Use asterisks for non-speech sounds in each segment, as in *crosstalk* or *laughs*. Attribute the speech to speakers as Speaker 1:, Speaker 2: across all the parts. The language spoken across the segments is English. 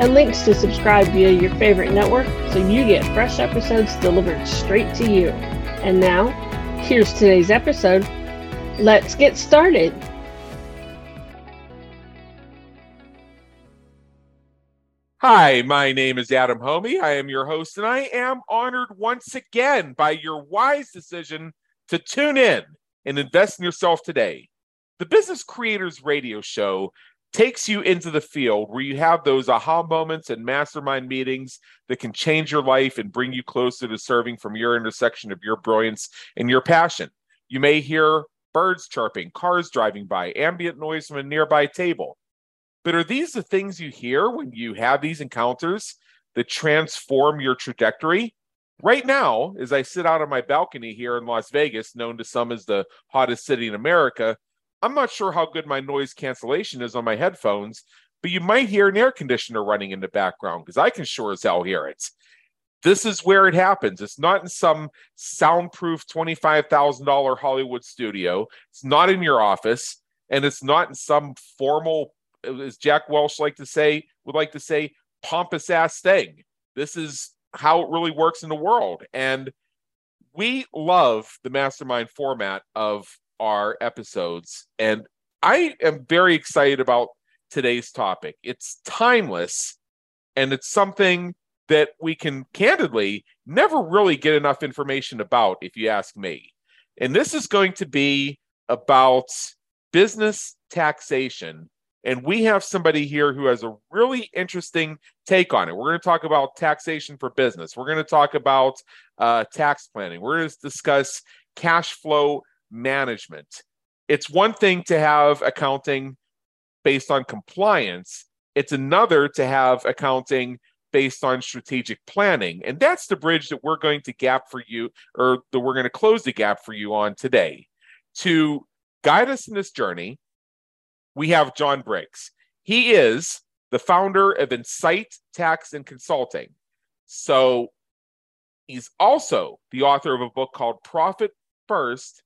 Speaker 1: and links to subscribe via your favorite network so you get fresh episodes delivered straight to you. And now, here's today's episode. Let's get started.
Speaker 2: Hi, my name is Adam Hommey. I am your host, and I am honored once again by your wise decision to tune in and invest in yourself today. The Business Creators Radio Show takes you into the field where you have those aha moments and mastermind meetings that can change your life and bring you closer to serving from your intersection of your brilliance and your passion. You may hear birds chirping, cars driving by, ambient noise from a nearby table. But are these the things you hear when you have these encounters that transform your trajectory? Right now, as I sit out on my balcony here in Las Vegas, known to some as the hottest city in America, I'm not sure how good my noise cancellation is on my headphones, but you might hear an air conditioner running in the background because I can sure as hell hear it. This is where it happens. It's not in some soundproof $25,000 Hollywood studio. It's not in your office, and it's not in some formal, as Jack Welch like to say, would like to say, pompous ass thing. This is how it really works in the world. And we love the mastermind format of our episodes. And I am very excited about today's topic. It's timeless and it's something that we can candidly never really get enough information about, if you ask me. And this is going to be about business taxation. And we have somebody here who has a really interesting take on it. We're going to talk about taxation for business. We're going to talk about uh, tax planning. We're going to discuss cash flow management. It's one thing to have accounting based on compliance, it's another to have accounting based on strategic planning. And that's the bridge that we're going to gap for you, or that we're going to close the gap for you on today. To guide us in this journey, we have John Briggs. He is the founder of Incite Tax and Consulting. So he's also the author of a book called Profit First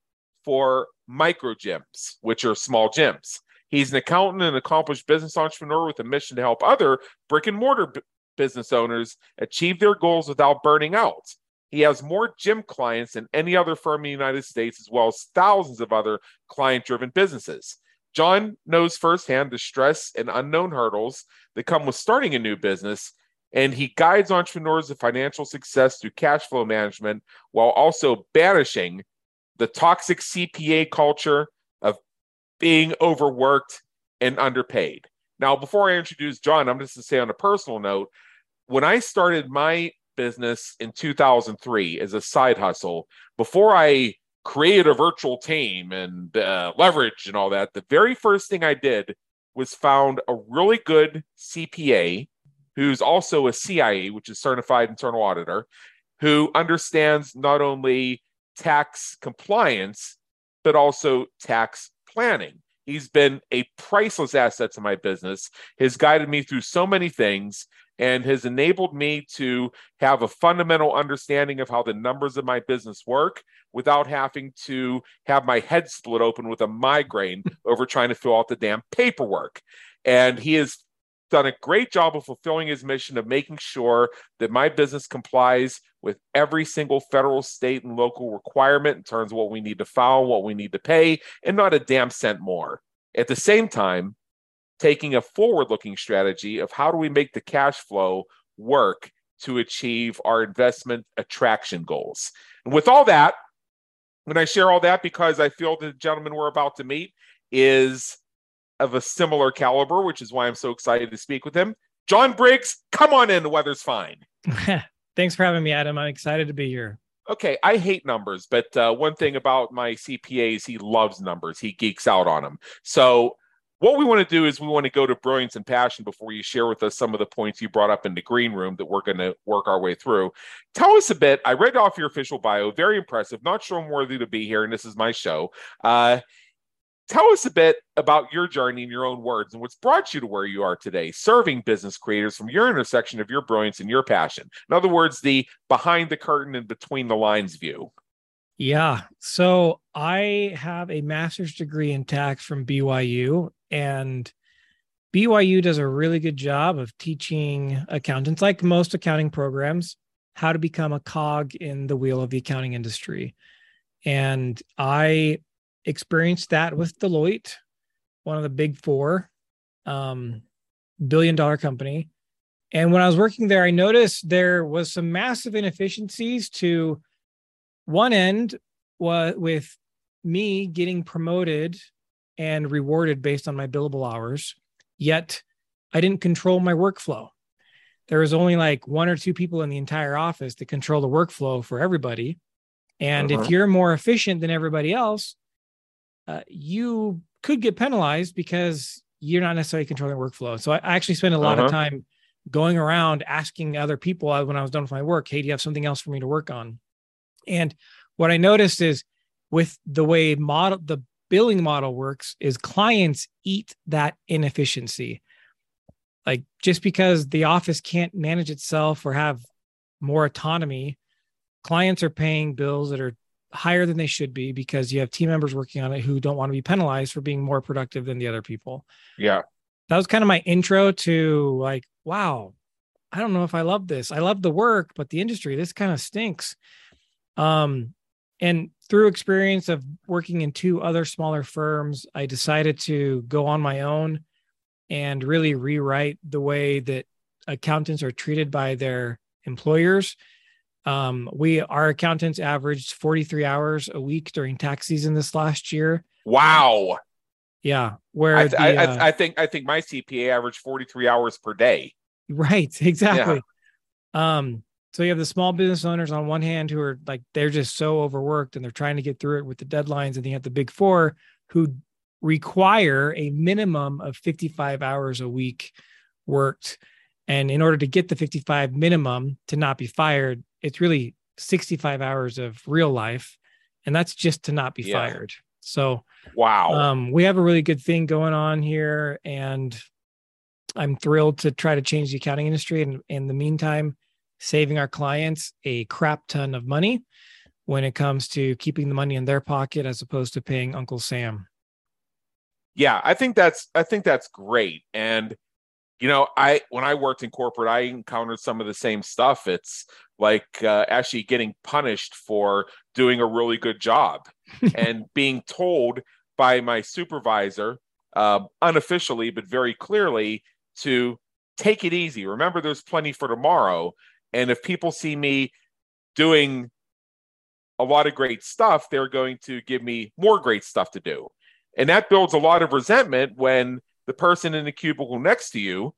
Speaker 2: for micro gyms, which are small gyms. He's an accountant and accomplished business entrepreneur with a mission to help other brick and mortar b- business owners achieve their goals without burning out. He has more gym clients than any other firm in the United States, as well as thousands of other client driven businesses. John knows firsthand the stress and unknown hurdles that come with starting a new business, and he guides entrepreneurs to financial success through cash flow management while also banishing the toxic CPA culture of being overworked and underpaid. Now, before I introduce John, I'm just to say on a personal note, when I started my business in 2003 as a side hustle, before I created a virtual team and uh, leverage and all that, the very first thing I did was found a really good CPA who's also a CIE, which is certified internal auditor, who understands not only tax compliance, but also tax planning. He's been a priceless asset to my business, has guided me through so many things, and has enabled me to have a fundamental understanding of how the numbers of my business work without having to have my head split open with a migraine *laughs* over trying to fill out the damn paperwork. And he has done a great job of fulfilling his mission of making sure that my business complies with every single federal, state, and local requirement in terms of what we need to file, what we need to pay, and not a damn cent more. At the same time, taking a forward looking strategy of how do we make the cash flow work to achieve our investment attraction goals. And with all that, when I share all that, because I feel the gentleman we're about to meet is of a similar caliber, which is why I'm so excited to speak with him. John Briggs, come on in. The weather's fine. *laughs*
Speaker 3: Thanks for having me, Adam. I'm excited to be here.
Speaker 2: Okay, I hate numbers, but uh, one thing about my CPA is he loves numbers. He geeks out on them. So what we want to do is we want to go to brilliance and passion before you share with us some of the points you brought up in the green room that we're going to work our way through. Tell us a bit. I read off your official bio, very impressive. Not sure I'm worthy to be here, and this is my show. Uh, tell us a bit about your journey in your own words and what's brought you to where you are today, serving business creators from your intersection of your brilliance and your passion. In other words, the behind the curtain and between the lines view.
Speaker 3: Yeah. So I have a master's degree in tax from BYU, and BYU does a really good job of teaching accountants, like most accounting programs, how to become a cog in the wheel of the accounting industry. And I experienced that with Deloitte, one of the big four um, billion dollar company. And when I was working there, I noticed there was some massive inefficiencies to one end was with me getting promoted and rewarded based on my billable hours, yet I didn't control my workflow. There was only like one or two people in the entire office to control the workflow for everybody. And uh-huh. if you're more efficient than everybody else, uh, you could get penalized because you're not necessarily controlling workflow. So I, I actually spent a lot uh-huh. of time going around asking other people uh, when I was done with my work, hey, do you have something else for me to work on? And what I noticed is with the way model the billing model works is clients eat that inefficiency. Like just because the office can't manage itself or have more autonomy, clients are paying bills that are higher than they should be because you have team members working on it who don't want to be penalized for being more productive than the other people.
Speaker 2: Yeah.
Speaker 3: That was kind of my intro to like, wow, I don't know if I love this. I love the work, but the industry, this kind of stinks. Um, and through experience of working in two other smaller firms, I decided to go on my own and really rewrite the way that accountants are treated by their employers. Um, we our accountants averaged 43 hours a week during tax season this last year.
Speaker 2: Wow.
Speaker 3: Yeah, where
Speaker 2: I, the, I, uh, I, think I think my CPA averaged 43 hours per day.
Speaker 3: Right, *laughs* exactly. Yeah. Um, so you have the small business owners on one hand who are like they're just so overworked and they're trying to get through it with the deadlines, and then you have the big four who require a minimum of 55 hours a week worked. And in order to get the 55 minimum to not be fired, it's really 65 hours of real life. And that's just to not be yeah. fired. So
Speaker 2: wow.
Speaker 3: Um, we have a really good thing going on here. And I'm thrilled to try to change the accounting industry. And in the meantime, saving our clients a crap ton of money when it comes to keeping the money in their pocket as opposed to paying Uncle Sam.
Speaker 2: Yeah, I think that's I think that's great. And you know, I when I worked in corporate, I encountered some of the same stuff. It's like uh, actually getting punished for doing a really good job *laughs* and being told by my supervisor uh, unofficially but very clearly to take it easy remember there's plenty for tomorrow and if people see me doing a lot of great stuff, they're going to give me more great stuff to do. And that builds a lot of resentment when the person in the cubicle next to you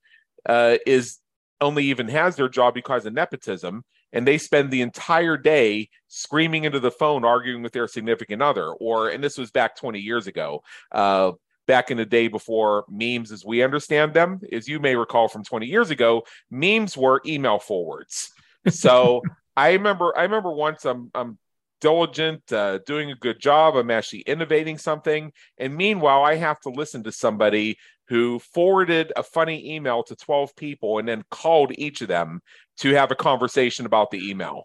Speaker 2: uh, is only even has their job because of nepotism and they spend the entire day screaming into the phone arguing with their significant other or and this was back 20 years ago uh, back in the day before memes as we understand them. As you may recall from 20 years ago, memes were email forwards. So *laughs* I remember I remember once I'm I'm diligent, uh, doing a good job. I'm actually innovating something. And meanwhile, I have to listen to somebody who forwarded a funny email to 12 people and then called each of them to have a conversation about the email.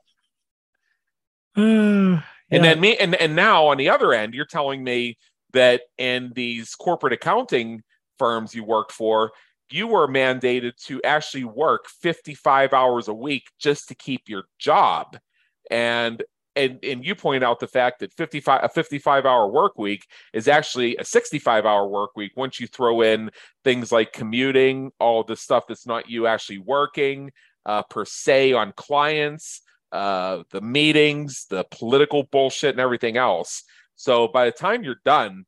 Speaker 3: Uh, *sighs* yeah.
Speaker 2: And then me, and, and now on the other end, you're telling me that in these corporate accounting firms you worked for, you were mandated to actually work 55 hours a week just to keep your job. And and and you point out the fact that 55 a 55 hour work week is actually a 65 hour work week once you throw in things like commuting all the stuff that's not you actually working uh, per se on clients uh, the meetings the political bullshit and everything else so by the time you're done,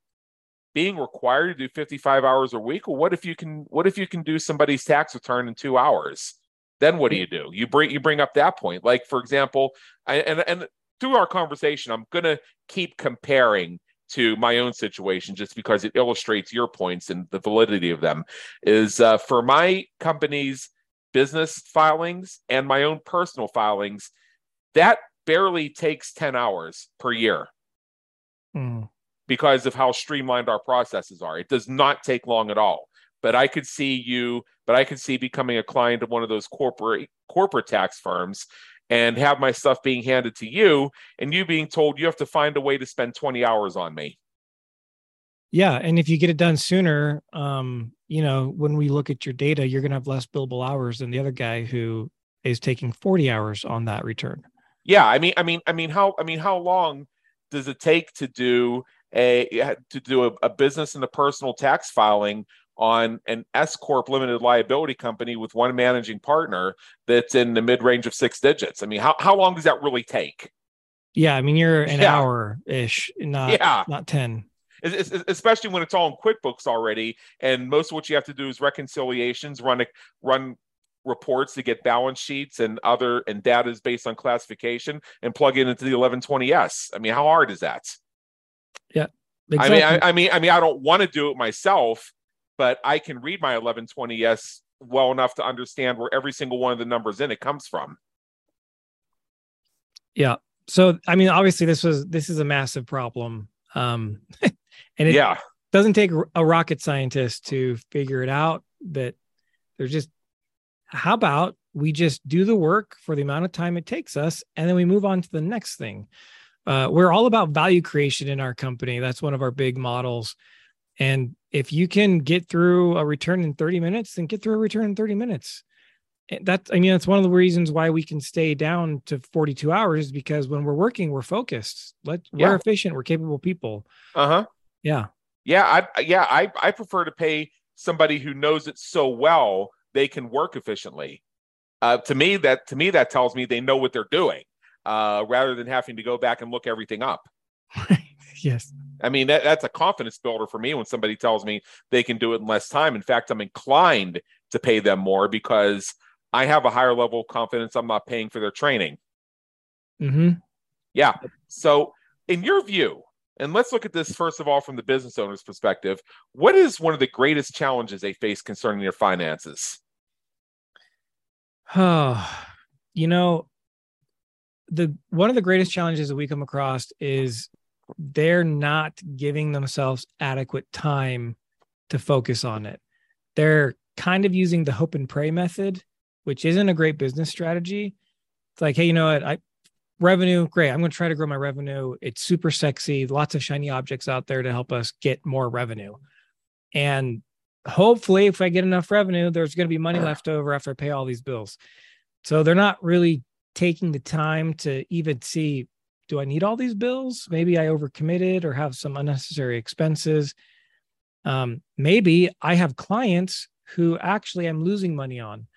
Speaker 2: being required to do 55 hours a week, well, what if you can what if you can do somebody's tax return in two hours? Then what do you do? You bring you bring up that point. Like for example, I, and and through our conversation, I'm gonna keep comparing to my own situation just because it illustrates your points and the validity of them is uh, for my company's business filings and my own personal filings that barely takes 10 hours per year.
Speaker 3: Mm.
Speaker 2: because of how streamlined our processes are. It does not take long at all. But i could see you but i could see becoming a client of one of those corporate corporate tax firms and have my stuff being handed to you and you being told you have to find a way to spend 20 hours on me
Speaker 3: Yeah, and if you get it done sooner, um, you know, when we look at your data, you're going to have less billable hours than the other guy who is taking 40 hours on that return.
Speaker 2: yeah i mean i mean i mean how i mean how long does it take to do a to do a, a business and a personal tax filing on an S corp limited liability company with one managing partner that's in the mid range of six digits. I mean, how, how long does that really take?
Speaker 3: Yeah, I mean you're an
Speaker 2: Yeah.
Speaker 3: hour ish, not
Speaker 2: yeah,
Speaker 3: not 10.
Speaker 2: Es- es- especially when it's all in QuickBooks already, and most of what you have to do is reconciliations, run a, run reports to get balance sheets and other and data is based on classification, and plug it into the 1120s. I mean, how hard is that? Yeah. I mean, I, I mean, I mean, I don't want to do it myself, but I can read my 1120s well enough to understand where every single one of the numbers in it comes from. Yeah.
Speaker 3: So I mean obviously this was this is a massive problem. Um *laughs* and it
Speaker 2: yeah,
Speaker 3: doesn't take a rocket scientist to figure it out that there's just how about we just do the work for the amount of time it takes us and then we move on to the next thing uh, we're all about value creation in our company that's one of our big models and if you can get through a return in 30 minutes then get through a return in 30 minutes. That's i mean that's one of the reasons why we can stay down to 42 hours because when we're working we're focused. Let we're efficient. We're capable people.
Speaker 2: Uh huh.
Speaker 3: yeah.
Speaker 2: Yeah, I yeah, I I prefer to pay somebody who knows it so well they can work efficiently. Uh, to me, that to me that tells me they know what they're doing, uh, rather than having to go back and look everything up. *laughs*
Speaker 3: yes
Speaker 2: I mean, that, that's a confidence builder for me when somebody tells me they can do it in less time. In fact, I'm inclined to pay them more because I have a higher level of confidence I'm not paying for their training.
Speaker 3: Mm-hmm.
Speaker 2: Yeah. So, in your view, and let's look at this first of all from the business owner's perspective, what is one of the greatest challenges they face concerning their finances?
Speaker 3: Oh, *sighs* you know, the one of the greatest challenges that we come across is they're not giving themselves adequate time to focus on it. They're kind of using the hope and pray method, which isn't a great business strategy. It's like, hey, you know what? I revenue, great. I'm going to try to grow my revenue. It's super sexy, lots of shiny objects out there to help us get more revenue. And hopefully, if I get enough revenue, there's going to be money left over after I pay all these bills. So they're not really taking the time to even see do I need all these bills? Maybe I overcommitted or have some unnecessary expenses. Um, maybe I have clients who actually I'm losing money on.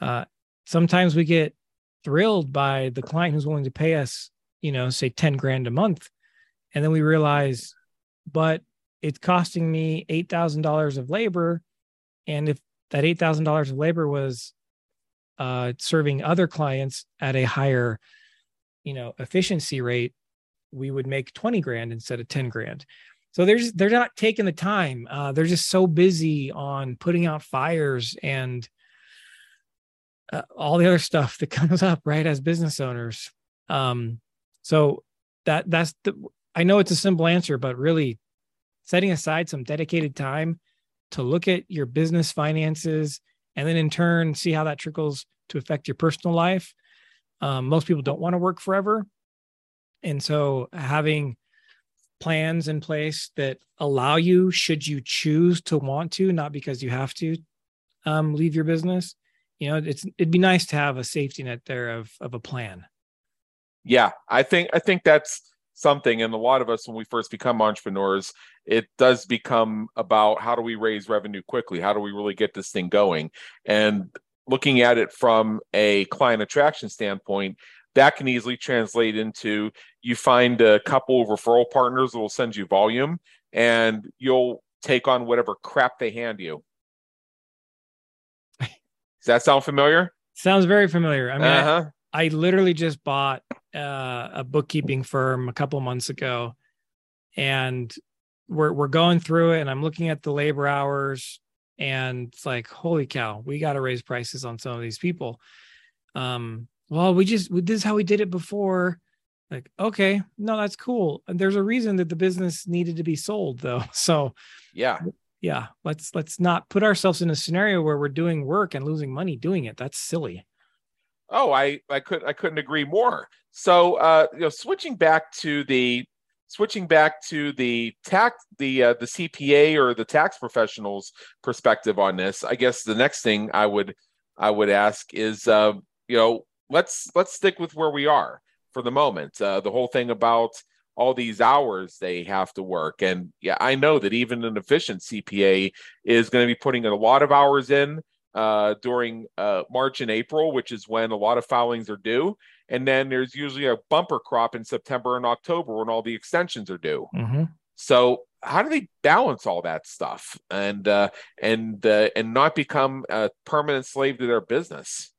Speaker 3: Uh, sometimes we get thrilled by the client who's willing to pay us, you know, say 10 grand a month. And then we realize, but it's costing me $8,000 of labor. And if that $8,000 of labor was uh, serving other clients at a higher, you know, efficiency rate, we would make 20 grand instead of 10 grand. So they're they're not taking the time. Uh, they're just so busy on putting out fires and uh, all the other stuff that *laughs* comes up, right? As business owners. Um, so that that's the, I know it's a simple answer, but really setting aside some dedicated time to look at your business finances and then in turn see how that trickles to affect your personal life. Um, most people don't want to work forever. And so having plans in place that allow you, should you choose to want to, not because you have to um, leave your business, you know, it's it'd be nice to have a safety net there of of a plan.
Speaker 2: Yeah, I think I think that's something and a lot of us when we first become entrepreneurs it does become about how do we raise revenue quickly how do we really get this thing going and looking at it from a client attraction standpoint that can easily translate into you find a couple of referral partners that will send you volume and you'll take on whatever crap they hand you does that sound familiar
Speaker 3: Sounds very familiar. I mean, I-
Speaker 2: uh-huh.
Speaker 3: I literally just bought uh, a bookkeeping firm a couple months ago, and we're we're going through it and I'm looking at the labor hours and it's like holy cow, we got to raise prices on some of these people. Um well, we just this is how we did it before. Like, okay, no, that's cool. And there's a reason that the business needed to be sold though. *laughs* So
Speaker 2: yeah.
Speaker 3: Yeah, let's let's not put ourselves in a scenario where we're doing work and losing money doing it. That's silly.
Speaker 2: Oh, I I could I couldn't agree more. So uh you know switching back to the switching back to the tax the uh, the CPA or the tax professionals perspective on this, I guess the next thing I would I would ask is uh, you know let's let's stick with where we are for the moment. Uh, the whole thing about all these hours they have to work, and yeah, I know that even an efficient CPA is going to be putting a lot of hours in uh, during uh, March and April, which is when a lot of filings are due. And then there's usually a bumper crop in September and October when all the extensions are due.
Speaker 3: Mm-hmm.
Speaker 2: So how do they balance all that stuff and uh, and uh, and not become a permanent slave to their business?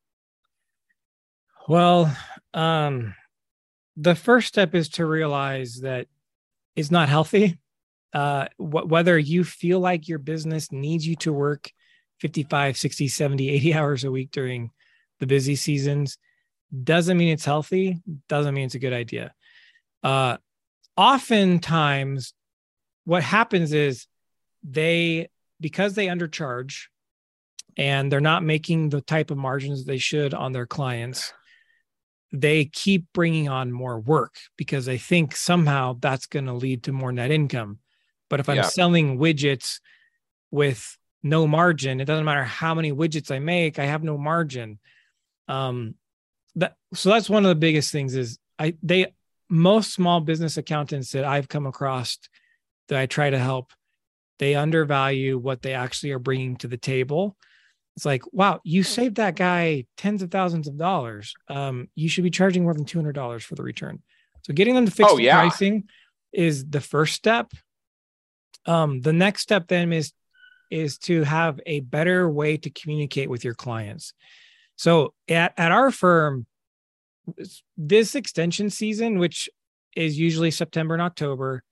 Speaker 3: Well, um, the first step is to realize that it's not healthy. Uh, wh- whether you feel like your business needs you to work 55, 60, 70, 80 *laughs* hours a week during the busy seasons doesn't mean it's healthy, doesn't mean it's a good idea. Uh, oftentimes, what happens is they, because they undercharge and they're not making the type of margins they should on their clients, they keep bringing on more work because they think somehow that's going to lead to more net income. But if I'm yeah. selling widgets with no margin, it doesn't matter how many widgets I make, I have no margin. Um, that so that's one of the biggest things is I they most small business accountants that I've come across that I try to help, they undervalue what they actually are bringing to the table. It's like, wow, you saved that guy tens of thousands of dollars. Um, you should be charging more than two hundred dollars for the return. So getting them to fix
Speaker 2: oh,
Speaker 3: the
Speaker 2: yeah.
Speaker 3: pricing is the first step. Um, the next step then is is to have a better way to communicate with your clients. So at, at our firm, this extension season, which is usually September and October,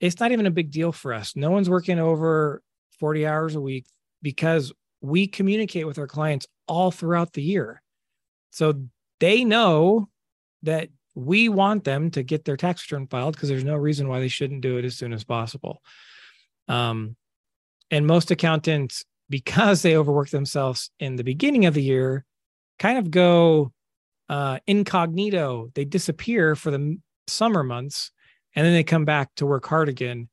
Speaker 3: it's not even a big deal for us. No one's working over 40 hours a week because we communicate with our clients all throughout the year. So they know that we want them to get their tax return filed because there's no reason why they shouldn't do it as soon as possible. Um, and most accountants, because they overwork themselves in the beginning of the year, kind of go uh, incognito. They disappear for the summer months and then they come back to work hard again,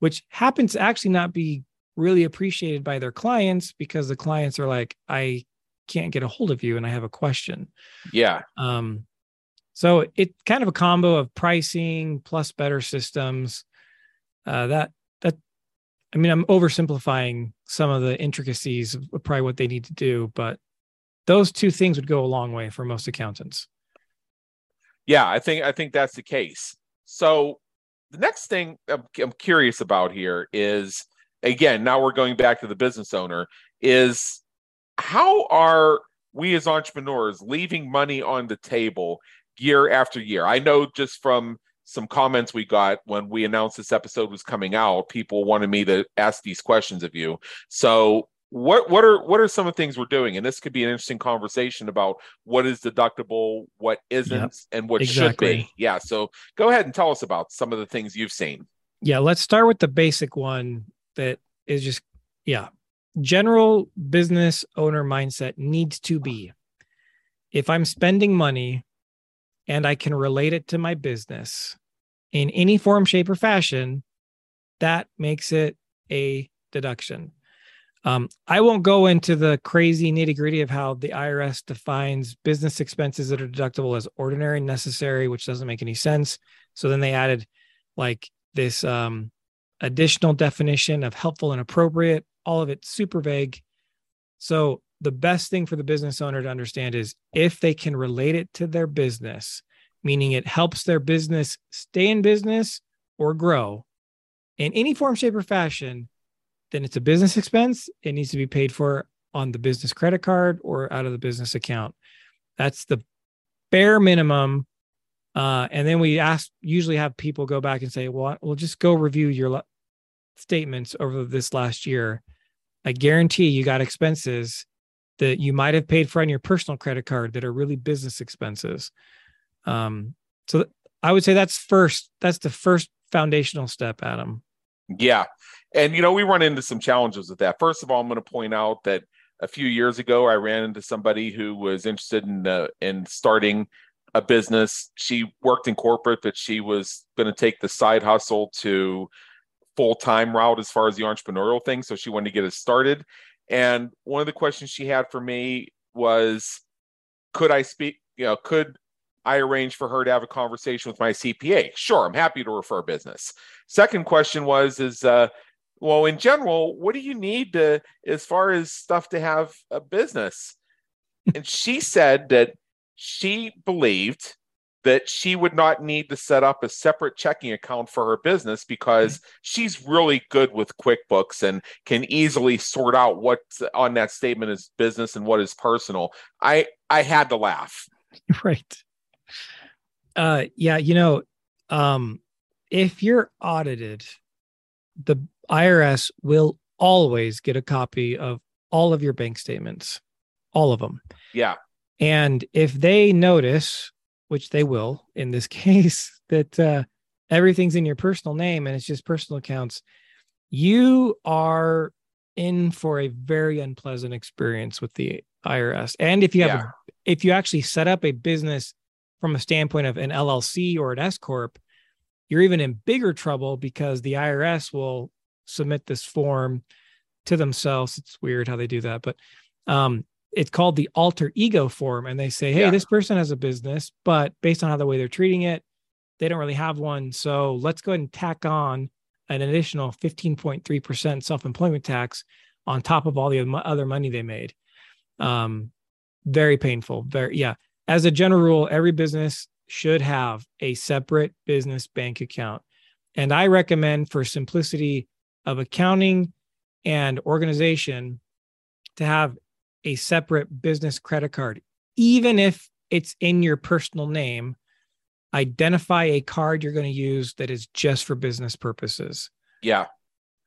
Speaker 3: which happens to actually not be really appreciated by their clients because the clients are like, I can't get a hold of you and I have a question.
Speaker 2: Yeah.
Speaker 3: Um, so it's kind of a combo of pricing plus better systems. Uh, that I mean, I'm oversimplifying some of the intricacies of probably what they need to do, but those two things would go a long way for most accountants.
Speaker 2: Yeah, I think I think that's the case. So the next thing I'm, I'm curious about here is again, now we're going back to the business owner is how are we as entrepreneurs leaving money on the table year after year? I know just from some comments we got when we announced this episode was coming out, people wanted me to ask these questions of you. So what what are what are some of the things we're doing? And this could be an interesting conversation about what is deductible what isn't yep, and what exactly. should be. Yeah so go ahead and tell us about some of the things you've seen.
Speaker 3: Yeah let's start with the basic one that is just yeah general business owner mindset needs to be if i'm spending money and i can relate it to my business in any form shape or fashion that makes it a deduction um, I won't go into the crazy nitty gritty of how the IRS defines business expenses that are deductible as ordinary and necessary, which doesn't make any sense. So then they added like this um, additional definition of helpful and appropriate, all of it super vague. So the best thing for the business owner to understand is if they can relate it to their business, meaning it helps their business stay in business or grow in any form, shape, or fashion, then it's a business expense. It needs to be paid for on the business credit card or out of the business account. That's the bare minimum Uh, and then we ask, usually have people go back and say, well, we'll just go review your statements over this last year. I guarantee you got expenses that you might have paid for on your personal credit card that are really business expenses. Um, so I would say that's first, that's the first foundational step, Adam.
Speaker 2: Yeah. And, you know, we run into some challenges with that. First of all, I'm going to point out that a few years ago, I ran into somebody who was interested in, uh, in starting a business. She worked in corporate, but she was going to take the side hustle to full time route as far as the entrepreneurial thing. So she wanted to get it started. And one of the questions she had for me was, could I speak, you know, could I arrange for her to have a conversation with my CPA? Sure, I'm happy to refer business. Second question was, is, uh, well, in general, what do you need to, as far as stuff to have a business? and she said that she believed that she would not need to set up a separate checking account for her business because she's really good with QuickBooks and can easily sort out what's on that statement is business and what is personal. I I had to laugh. *laughs*
Speaker 3: Right. Uh yeah, you know, um if you're audited, the IRS will always get a copy of all of your bank statements, all of them.
Speaker 2: Yeah.
Speaker 3: And if they notice which they will in this *laughs* case, that uh, everything's in your personal name and it's just personal accounts, you are in for a very unpleasant experience with the IRS. And if you have, yeah. a, if you actually set up a business from a standpoint of an LLC or an S corp, you're even in bigger trouble because the IRS will submit this form to themselves. It's weird how they do that, but um, it's called the alter ego form and they say hey yeah. this person has a business but based on how the way they're treating it they don't really have one. So let's go ahead and tack on an additional 15.3% self-employment tax on top of all the other money they made. Um very painful very yeah. As a general rule every business should have a separate business bank account. And i recommend for simplicity of accounting and organization to have a separate business credit card, even if it's in your personal name. Identify a card you're going to use that is just for business purposes.
Speaker 2: Yeah.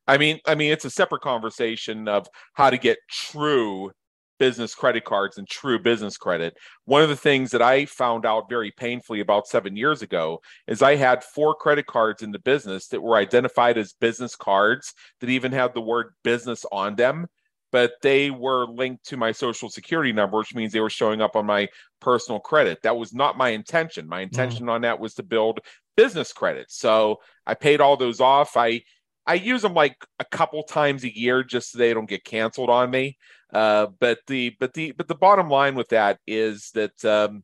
Speaker 2: I mean, I mean, it's a separate conversation of how to get true business credit cards and true business credit. One of the things that I found out very painfully about seven years ago is I had four credit cards in the business that were identified as business cards that even had the word business on them but they were linked to my social security number, which means they were showing up on my personal credit. That was not my intention. My mm. intention mm. on that was to build business credit. So I paid all those off. I I use them like a couple times a year just so they don't get canceled on me. Uh, but the but the but the bottom line with that is that um,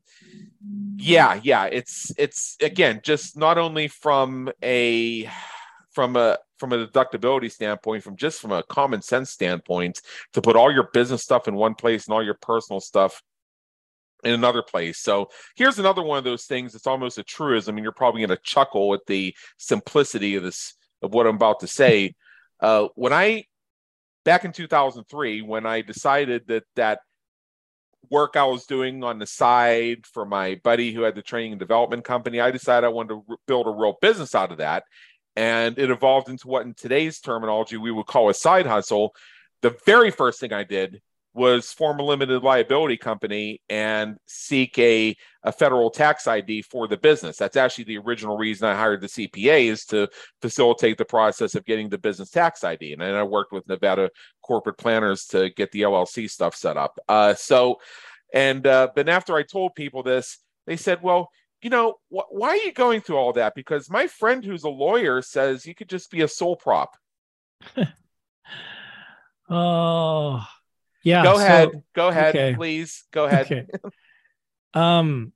Speaker 2: yeah yeah it's it's again just not only from a from a from a deductibility standpoint, from just from a common sense standpoint, to put all your business stuff in one place and all your personal stuff in another place. So here's another one of those things. It's almost a truism, and you're probably going to chuckle at the simplicity of this of what I'm about to say. Uh, when I back in 2003, when I decided that that work I was doing on the side for my buddy who had the training and development company, I decided I wanted to build a real business out of that and it evolved into what in today's terminology we would call a side hustle. The very first thing I did was form a limited liability company and seek a, a federal tax ID for the business. That's actually the original reason I hired the CPA is to facilitate the process of getting the business tax ID. And then I worked with Nevada corporate planners to get the LLC stuff set up. Uh, so, and uh, but after I told people this, they said, well, you know, wh- why are you going through all that? Because my friend who's a lawyer says you could just be a sole prop. *laughs*
Speaker 3: oh, yeah.
Speaker 2: Go ahead. Go ahead, okay. please. Go ahead. Okay.
Speaker 3: um,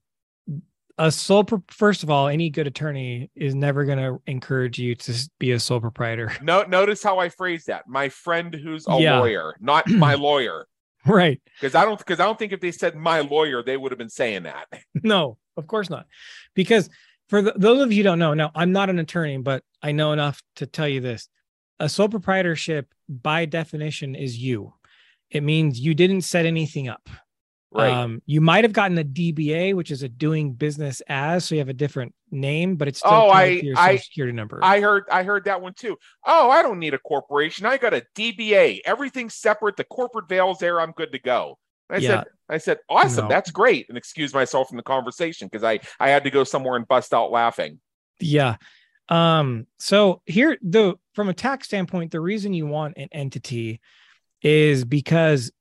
Speaker 3: a sole pro- first of all, any good attorney is never going to encourage you to be a sole proprietor.
Speaker 2: No, notice how I phrase that. My friend who's a yeah. lawyer, not my *clears throat* lawyer. *laughs*
Speaker 3: Right.
Speaker 2: Because I don't because I don't think if they said my lawyer, they would have been saying that. *laughs*
Speaker 3: No, of course not. Because for the, those of you who don't know, now I'm not an attorney, but I know enough to tell you this. A sole proprietorship by definition is you. It means you didn't set anything up.
Speaker 2: Right.
Speaker 3: Um, you might have gotten a DBA, which is a doing business as, so you have a different name, but it's still
Speaker 2: Oh, I-
Speaker 3: to your
Speaker 2: I-
Speaker 3: social security number.
Speaker 2: I heard I heard that one too. Oh, I don't need a corporation. I got a DBA. Everything's separate. The corporate veil's there. I'm good to go. I
Speaker 3: Yeah.
Speaker 2: said, I said, awesome.
Speaker 3: No.
Speaker 2: That's great. And excuse myself from the conversation because I I had to go somewhere and bust out laughing.
Speaker 3: Yeah. Um, so here the from a tax standpoint, the reason you want an entity is because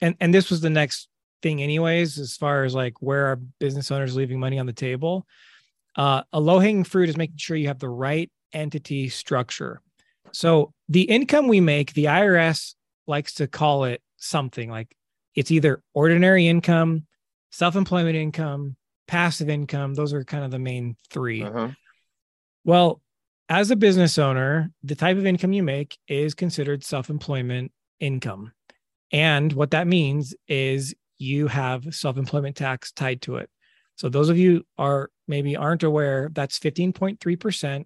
Speaker 3: and and this was the next thing anyways, as far as like where are business owners leaving money on the table. Uh a low-hanging fruit is making sure you have the right entity structure. So the income we make, the IRS likes to call it something like it's either ordinary income, self-employment income, passive income. Those are kind of the main 3.
Speaker 2: Uh-huh.
Speaker 3: Well, as a business owner, the type of income you make is considered self employment income. And what that means is you have self employment tax tied to it. So, those of you are maybe aren't aware, that's 15.3%.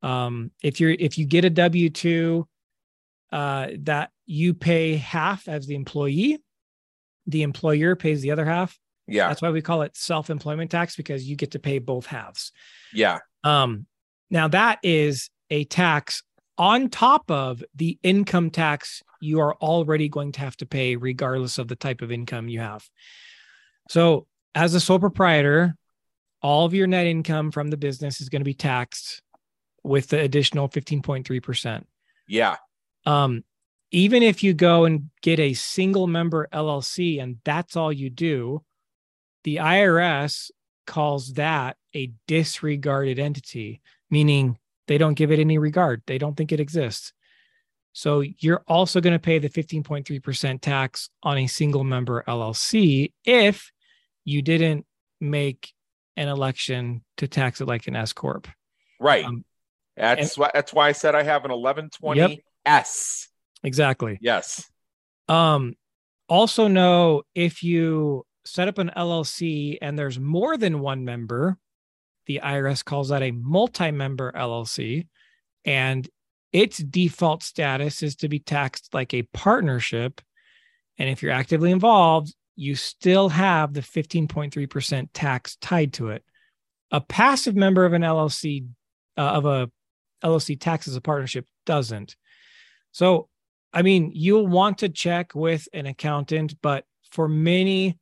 Speaker 3: Um, if you're if you get a W 2, uh, that you pay half as the employee, the employer pays the other half.
Speaker 2: Yeah.
Speaker 3: That's why we call it self employment tax because you get to pay both halves.
Speaker 2: Yeah.
Speaker 3: Um, now that is a tax on top of the income tax you are already going to have to pay, regardless of the type of income you have. So, as a sole proprietor, all of your net income from the business is going to be taxed with the additional 15.3%.
Speaker 2: Yeah.
Speaker 3: Um, even if you go and get a single member LLC and that's all you do, the IRS calls that a disregarded entity, meaning they don't give it any regard. They don't think it exists. So you're also going to pay the 15.3% tax on a single member LLC if you didn't make an election to tax it like an S corp.
Speaker 2: Right.
Speaker 3: Um,
Speaker 2: that's why that's why I said I have an 1120 S.
Speaker 3: Exactly.
Speaker 2: Yes.
Speaker 3: Um, also know if you set up an LLC and there's more than one member, the IRS calls that a multi-member LLC, and its default status is to be taxed like a partnership. And if you're actively involved, you still have the 15.3% tax tied to it. A passive member of an LLC uh, of a LLC taxes a partnership doesn't. So I mean, you'll want to check with an accountant, but for many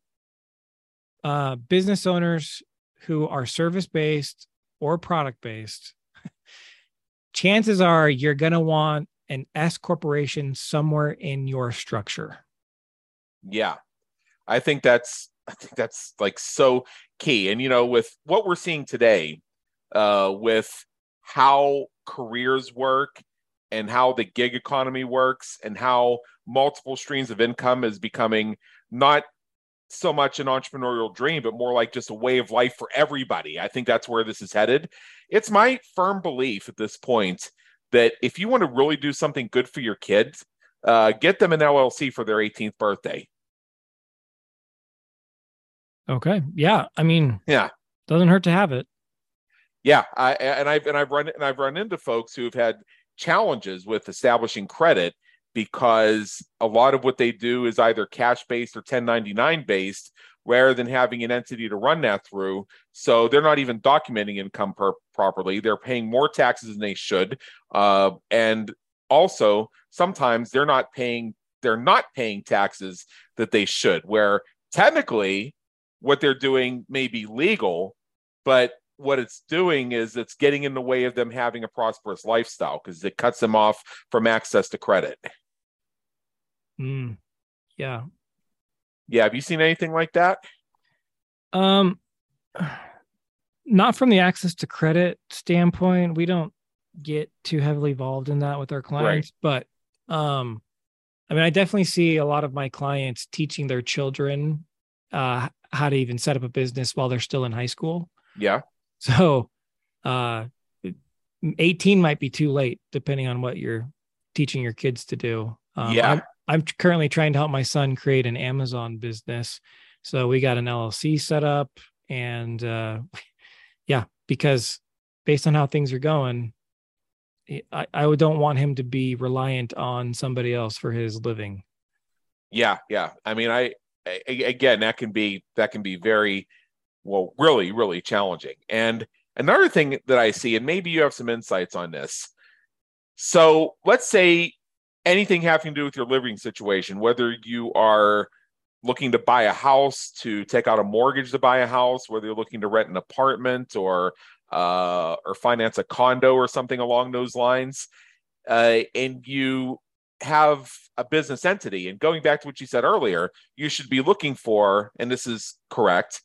Speaker 3: uh, business owners who are service based or product based, *laughs* chances are you're going to want an S corporation somewhere in your structure.
Speaker 2: Yeah. I think that's I think that's like so key. And you know, with what we're seeing today, uh, with how careers work and how the gig economy works and how multiple streams of income is becoming not so much an entrepreneurial dream, but more like just a way of life for everybody. I think that's where this is headed. It's my firm belief at this point that if you want to really do something good for your kids, uh, get them an LLC for their 18th birthday.
Speaker 3: Okay. Yeah. I mean,
Speaker 2: Yeah.
Speaker 3: doesn't hurt to have it.
Speaker 2: Yeah, I and I've and I've run and I've run into folks who've had challenges with establishing credit because a lot of what they do is either cash based or 1099 based rather than having an entity to run that through. So they're not even documenting income per- properly. They're paying more taxes than they should, uh, and also sometimes they're not paying they're not paying taxes that they should. Where technically, what they're doing may be legal, but what it's doing is it's getting in the way of them having a prosperous lifestyle because it cuts them off from access to credit.
Speaker 3: Mm, yeah.
Speaker 2: Yeah, have you seen anything like that?
Speaker 3: Um, not from the access to credit standpoint. We don't get too heavily involved in that with our clients, but um, I mean, I definitely see a lot of my clients teaching their children uh how to even set up a business while they're still in high school.
Speaker 2: Yeah. *laughs*
Speaker 3: So, uh, 18 might be too late, depending on what you're teaching your kids to do. Um,
Speaker 2: Yeah.
Speaker 3: I'm, currently trying to help my son create an Amazon business. So we got an LLC set up, and uh, *laughs* yeah, because based on how things are going, I, I don't want him to be reliant on somebody else for his living.
Speaker 2: Yeah, yeah. I mean, I again, that can be that can be very well, really, really challenging. And another thing that I see, and maybe you have some insights on this. So let's say anything having to do with your living situation, whether you are looking to buy a house, to take out a mortgage to buy a house, whether you're looking to rent an apartment or uh, or finance a condo or something along those lines, uh, and you have a business entity. And going back to what you said earlier, you should be looking for, and this is correct,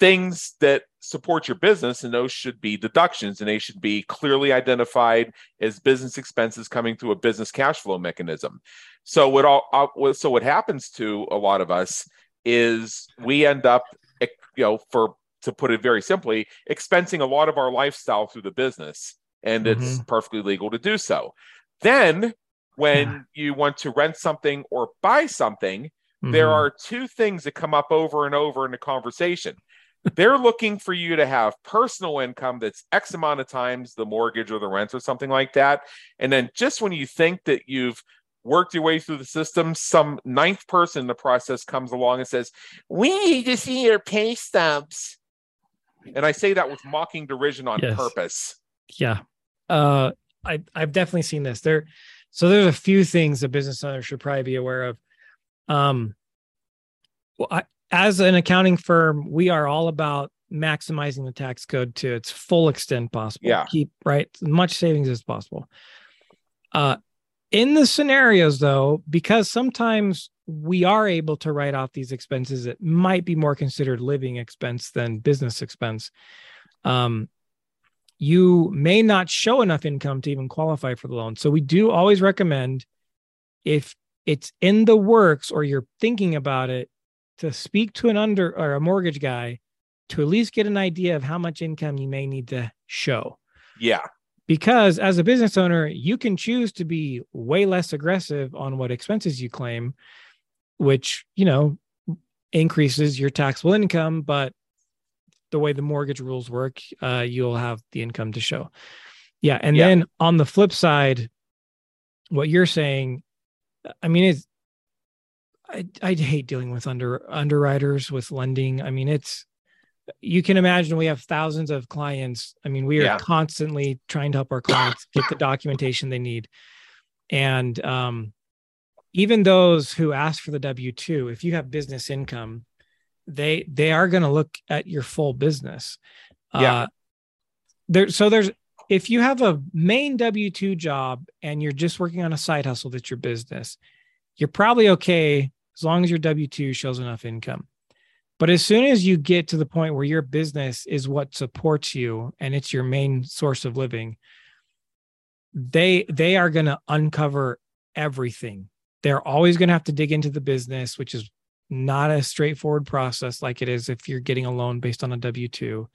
Speaker 2: things that support your business, and those should be deductions, and they should be clearly identified as business expenses coming through a business cash flow mechanism. So what all uh, so what happens to a lot of us is we end up, you know, for to put it very simply, expensing a lot of our lifestyle through the business, and mm-hmm. it's perfectly legal to do so. Then when yeah. you want to rent something or buy something, mm-hmm. there are two things that come up over and over in the conversation. They're looking for you to have personal income that's X amount of times the mortgage or the rent or something like that. And then just when you think that you've worked your way through the system, some ninth person in the process comes along and says, We need to see your pay stubs. And I say that with mocking derision on yes. purpose.
Speaker 3: Yeah. Uh I I've definitely seen this. There so there's a few things a business owner should probably be aware of. Um well, I, as an accounting firm, we are all about maximizing the tax code to its full extent possible.
Speaker 2: Yeah.
Speaker 3: Keep right as much savings as possible. Uh in the scenarios though, because sometimes we are able to write off these expenses that might be more considered living expense than business expense. Um, you may not show enough income to even qualify for the loan. So we do always recommend if it's in the works or you're thinking about it to speak to an under or a mortgage guy to at least get an idea of how much income you may need to show.
Speaker 2: Yeah.
Speaker 3: Because as a business owner, you can choose to be way less aggressive on what expenses you claim, which, you know, increases your taxable income, but the way the mortgage rules work, uh, you'll have the income to show. Yeah. And yeah. then on the flip side, what you're saying, I mean, it's, I, I hate dealing with under underwriters with lending. I mean, it's, you can imagine we have thousands of clients. I mean, we are yeah. constantly trying to help our clients get the documentation they need. And um, even those who ask for the W 2, if you have business income, they they are going to look at your full business.
Speaker 2: Yeah. Uh,
Speaker 3: there, so there's if you have a main W two job and you're just working on a side hustle that's your business, you're probably okay as long as your W two shows enough income. But as soon as you get to the point where your business is what supports you and it's your main source of living, they they are going to uncover everything. They're always going to have to dig into the business, which is not a straightforward process like it is if you're getting a loan based on a W 2.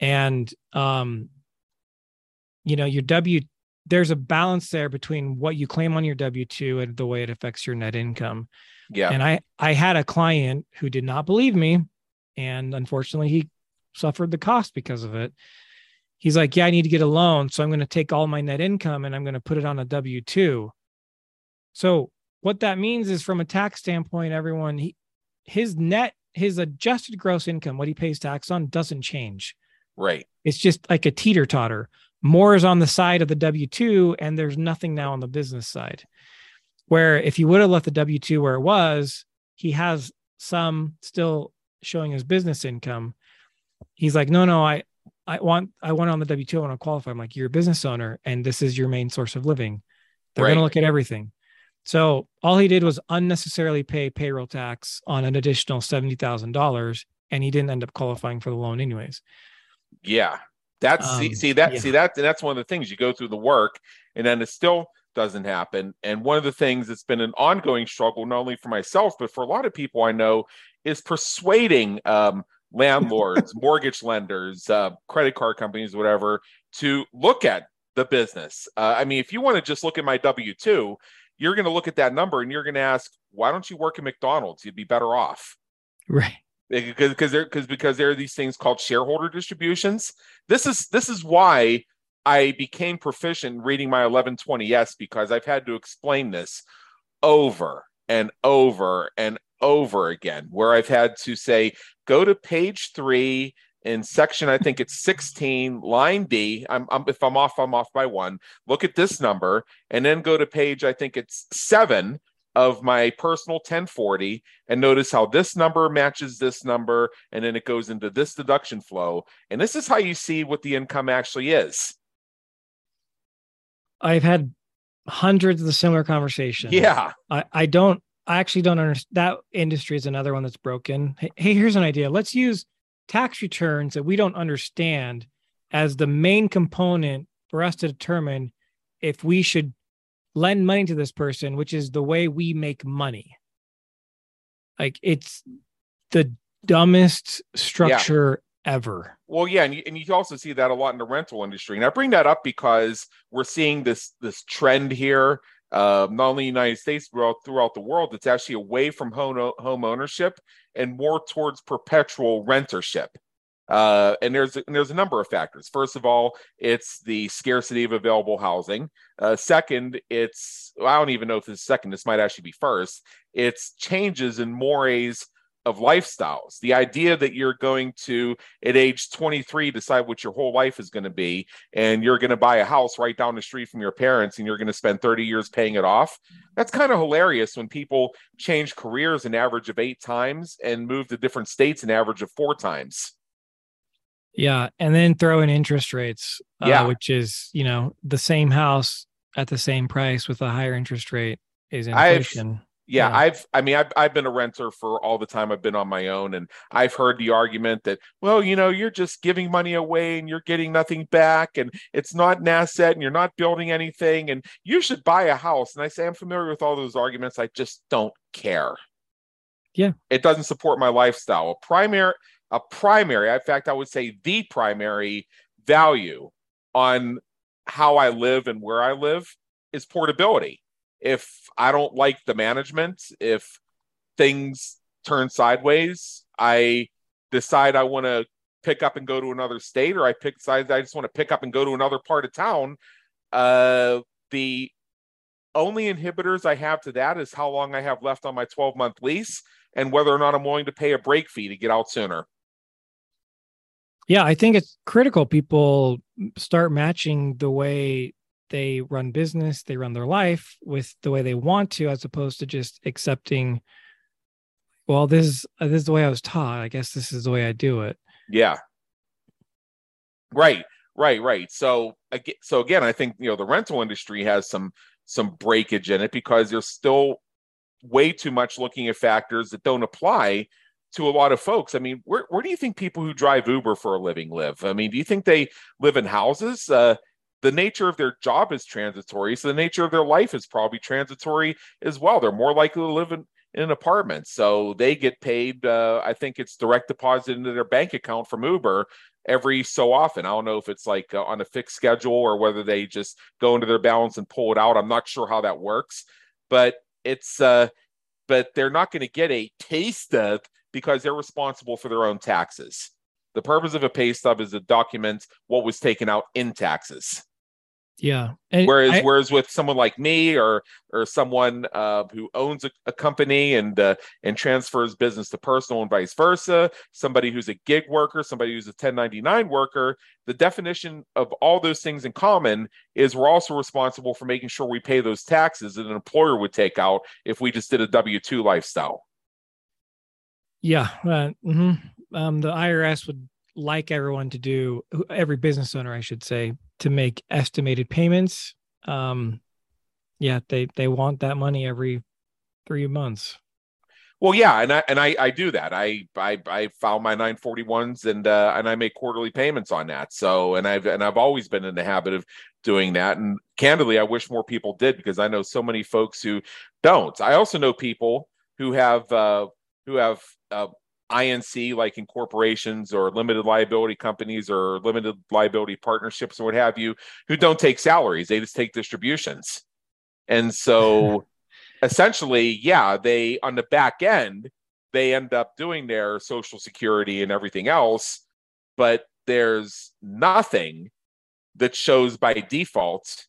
Speaker 3: And, um, you know, your W, there's a balance there between what you claim on your W 2 and the way it affects your net income.
Speaker 2: Yeah.
Speaker 3: And I, I had a client who did not believe me. And unfortunately, he suffered the cost because of it. He's like, Yeah, I need to get a loan. So I'm going to take all my net income and I'm going to put it on a W 2. So what that means is from a tax standpoint, everyone, he, his net, his adjusted gross income, what he pays tax on doesn't change.
Speaker 2: Right.
Speaker 3: It's just like a teeter totter. More is on the side of the W 2, and there's nothing now on the business side. Where if you would have left the W 2 where it was, he has some still showing his business income. He's like, no, no, I, I want, I want on the W 2, I want to qualify. I'm like, you're a business owner, and this is your main source of living. They're right. going to look at everything. So all he did was unnecessarily pay payroll tax on an additional seventy thousand dollars, and he didn't end up qualifying for the loan anyways.
Speaker 2: Yeah, that's um, see, see that yeah. see that that's one of the things you go through the work, and then it still doesn't happen. And one of the things that's been an ongoing struggle, not only for myself but for a lot of people I know, is persuading um, landlords, *laughs* mortgage lenders, uh, credit card companies, whatever, to look at the business. Uh, I mean, if you want to just look at my W two you're going to look at that number and you're going to ask, why don't you work at McDonald's? You'd be better off.
Speaker 3: Right.
Speaker 2: Because because there because because there are these things called shareholder distributions. This is this is why I became proficient reading my 1120s because I've had to explain this over and over and over again where I've had to say, go to page three in section, I think it's 16, line D. I'm, I'm, if I'm off, I'm off by one. Look at this number and then go to page, I think it's seven of my personal 1040 and notice how this number matches this number and then it goes into this deduction flow. And this is how you see what the income actually is.
Speaker 3: I've had hundreds of similar conversations.
Speaker 2: Yeah.
Speaker 3: I, I don't I actually don't understand that industry is another one that's broken. Hey, hey, here's an idea. Let's use tax returns that we don't understand as the main component for us to determine if we should lend money to this person, which is the way we make money. Like it's the dumbest structure yeah. ever.
Speaker 2: Well, yeah, and you, and you also see that a lot in the rental industry. And I bring that up because we're seeing this this trend here uh, not only in the United States, but throughout the world, it's actually away from home, home ownership and more towards perpetual rentership. Uh, and there's and there's a number of factors. First of all, it's the scarcity of available housing. Uh, second, it's well, I don't even know if this second. This might actually be first. It's changes in mores of lifestyles. The idea that you're going to, at age 23, decide what your whole life is going to be, and you're going to buy a house right down the street from your parents and you're going to spend 30 years paying it off. That's kind of hilarious when people change careers an average of eight times and move to different states an average of four times.
Speaker 3: Yeah. And then throw in interest rates,
Speaker 2: uh, yeah.
Speaker 3: which is, you know, the same house at the same price with a higher interest rate is inflation.
Speaker 2: I've, yeah, yeah, I've I mean I've I've been a renter for all the time I've been on my own and I've heard the argument that well, you know, you're just giving money away and you're getting nothing back and it's not an asset and you're not building anything and you should buy a house. And I say I'm familiar with all those arguments. I just don't care.
Speaker 3: Yeah.
Speaker 2: It doesn't support my lifestyle. A primary a primary, in fact, I would say the primary value on how I live and where I live is portability if I don't like the management, if things turn sideways, I decide I want to pick up and go to another state, or I pick decide I just want to pick up and go to another part of town. Uh, the only inhibitors I have to that is how long I have left on my 12 month lease and whether or not I'm willing to pay a break fee to get out sooner.
Speaker 3: Yeah, I think it's critical people start matching the way they run business, they run their life with the way they want to, as opposed to just accepting, well, this is uh, this is the way I was taught. I guess this is the way I do it.
Speaker 2: Yeah. Right, right, right. So again, so again, I think you know the rental industry has some some breakage in it because there's still way too much looking at factors that don't apply to a lot of folks. I mean, where where do you think people who drive Uber for a living live? I mean, do you think they live in houses? Uh, the nature of their job is transitory, so the nature of their life is probably transitory as well. They're more likely to live in, in an apartment, so they get paid. Uh, I think it's direct deposit into their bank account from Uber every so often. I don't know if it's like uh, on a fixed schedule or whether they just go into their balance and pull it out. I'm not sure how that works, but it's uh, but they're not going to get a taste stub because they're responsible for their own taxes. The purpose of a pay stub is to document what was taken out in taxes.
Speaker 3: Yeah.
Speaker 2: And whereas I, whereas with someone like me or or someone uh, who owns a, a company and uh, and transfers business to personal and vice versa, somebody who's a gig worker, somebody who's a 1099 worker, the definition of all those things in common is we're also responsible for making sure we pay those taxes that an employer would take out if we just did a W2 lifestyle.
Speaker 3: Yeah. Uh, mm-hmm. um, the IRS would like everyone to do every business owner i should say to make estimated payments. Um yeah they they want that money every three months.
Speaker 2: Well yeah and i and i i do that. I i i file my 941s and uh and i make quarterly payments on that. So and i've and i've always been in the habit of doing that. And candidly i wish more people did because i know so many folks who don't. I also know people who have uh who have uh, INC, like in corporations or limited liability companies or limited liability partnerships or what have you, who don't take salaries. They just take distributions. And so *laughs* essentially, yeah, they on the back end, they end up doing their social security and everything else, but there's nothing that shows by default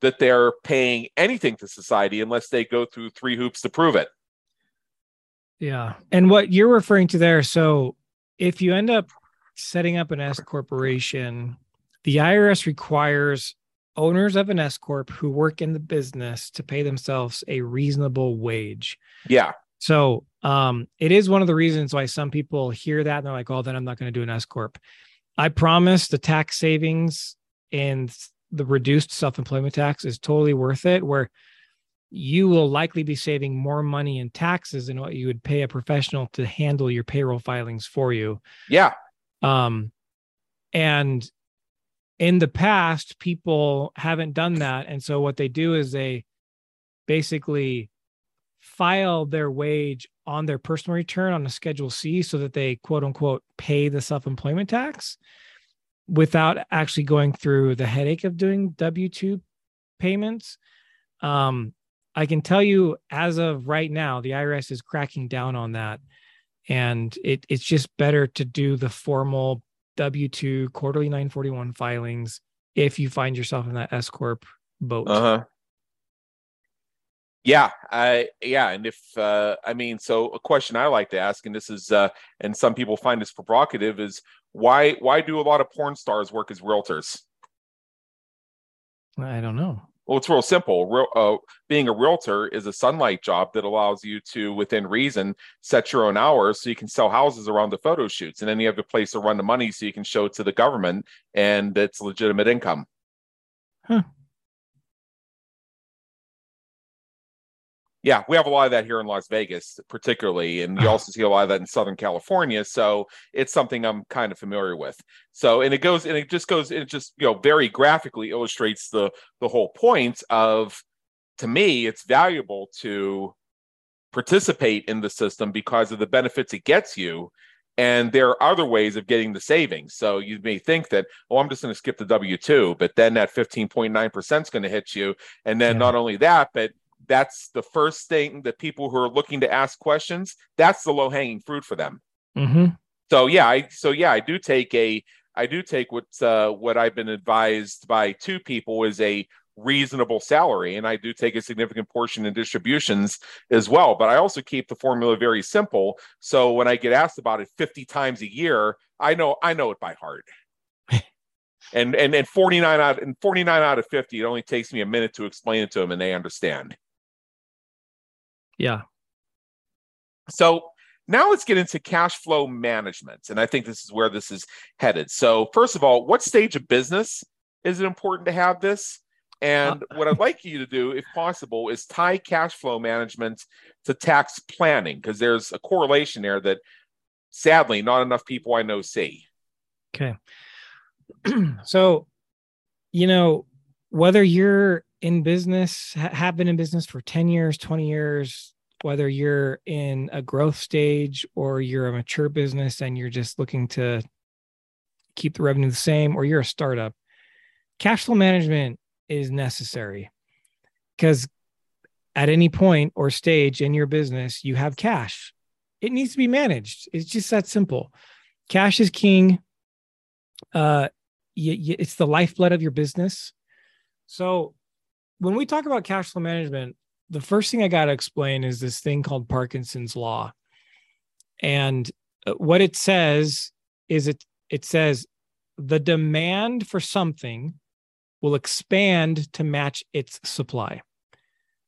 Speaker 2: that they're paying anything to society unless they go through three hoops to prove it.
Speaker 3: Yeah. And what you're referring to there, so if you end up setting up an S corporation, the IRS requires owners of an S corp who work in the business to pay themselves a reasonable wage.
Speaker 2: Yeah.
Speaker 3: So um, it is one of the reasons why some people hear that and they're like, "Oh, then I'm not going to do an S corp." I promise the tax savings and the reduced self-employment tax is totally worth it. Where you will likely be saving more money in taxes than what you would pay a professional to handle your payroll filings for you.
Speaker 2: Yeah.
Speaker 3: Um, and in the past, people haven't done that. And so what they do is they basically file their wage on their personal return on a schedule C so that they quote unquote pay the self employment tax without actually going through the headache of doing W 2 payments. Um, I can tell you as of right now, the IRS is cracking down on that. And it, it's just better to do the formal W 2 quarterly 941 filings if you find yourself in that S Corp boat.
Speaker 2: Uh huh. Yeah, I yeah, and if uh, I mean, so a question I like to ask, and this is, uh, and some people find this provocative, is why why do a lot of porn stars work as realtors?
Speaker 3: I don't know.
Speaker 2: Well, it's real simple. Real, uh, being a realtor is a sunlight job that allows you to, within reason, set your own hours so you can sell houses around the photo shoots, and then you have a place to run the money so you can show it to the government, and it's legitimate income.
Speaker 3: Huh.
Speaker 2: Yeah, we have a lot of that here in Las Vegas, particularly, and you ah. also see a lot of that in Southern California. So it's something I'm kind of familiar with. So, and it goes, and it just goes, it just you know very graphically illustrates the the whole point of, to me, it's valuable to participate in the system because of the benefits it gets you. And there are other ways of getting the savings. So you may think that, oh, I'm just going to skip the W 2, but then that 15.9% is going to hit you. And then
Speaker 3: Yeah.
Speaker 2: not only that, but that's the first thing that people who are looking to ask questions, that's the low hanging fruit for them.
Speaker 3: Mm-hmm.
Speaker 2: So yeah, I so yeah, I do take a I do take what's uh what I've been advised by two people is a reasonable salary and I do take a significant portion in distributions as well but I also keep the formula very simple so when I get asked about it 50 times a year I know I know it by heart *laughs* and and and 49 out and 49 out of 50 it only takes me a minute to explain it to them and they understand
Speaker 3: Yeah.
Speaker 2: So now let's get into cash flow management. And I think this is where this is headed. So, first of all, what stage of business is it important to have this? And uh, what I'd *laughs* like you to do, if possible, is tie cash flow management to tax planning, because there's a correlation there that sadly not enough people I know see.
Speaker 3: Okay. *clears throat* so, you know, whether you're in business, ha- have been in business for 10 years, 20 years, whether you're in a growth stage or you're a mature business and you're just looking to keep the revenue the same, or you're a startup, cash flow management is necessary because at any point or stage in your business, you have cash. It needs to be managed. It's just that simple. Cash is king uh y- y- it's the lifeblood of your business so when we talk about cash flow management the first thing i got to explain is this thing called parkinson's law. And uh, what it says is it it says the demand for something will expand to match its supply.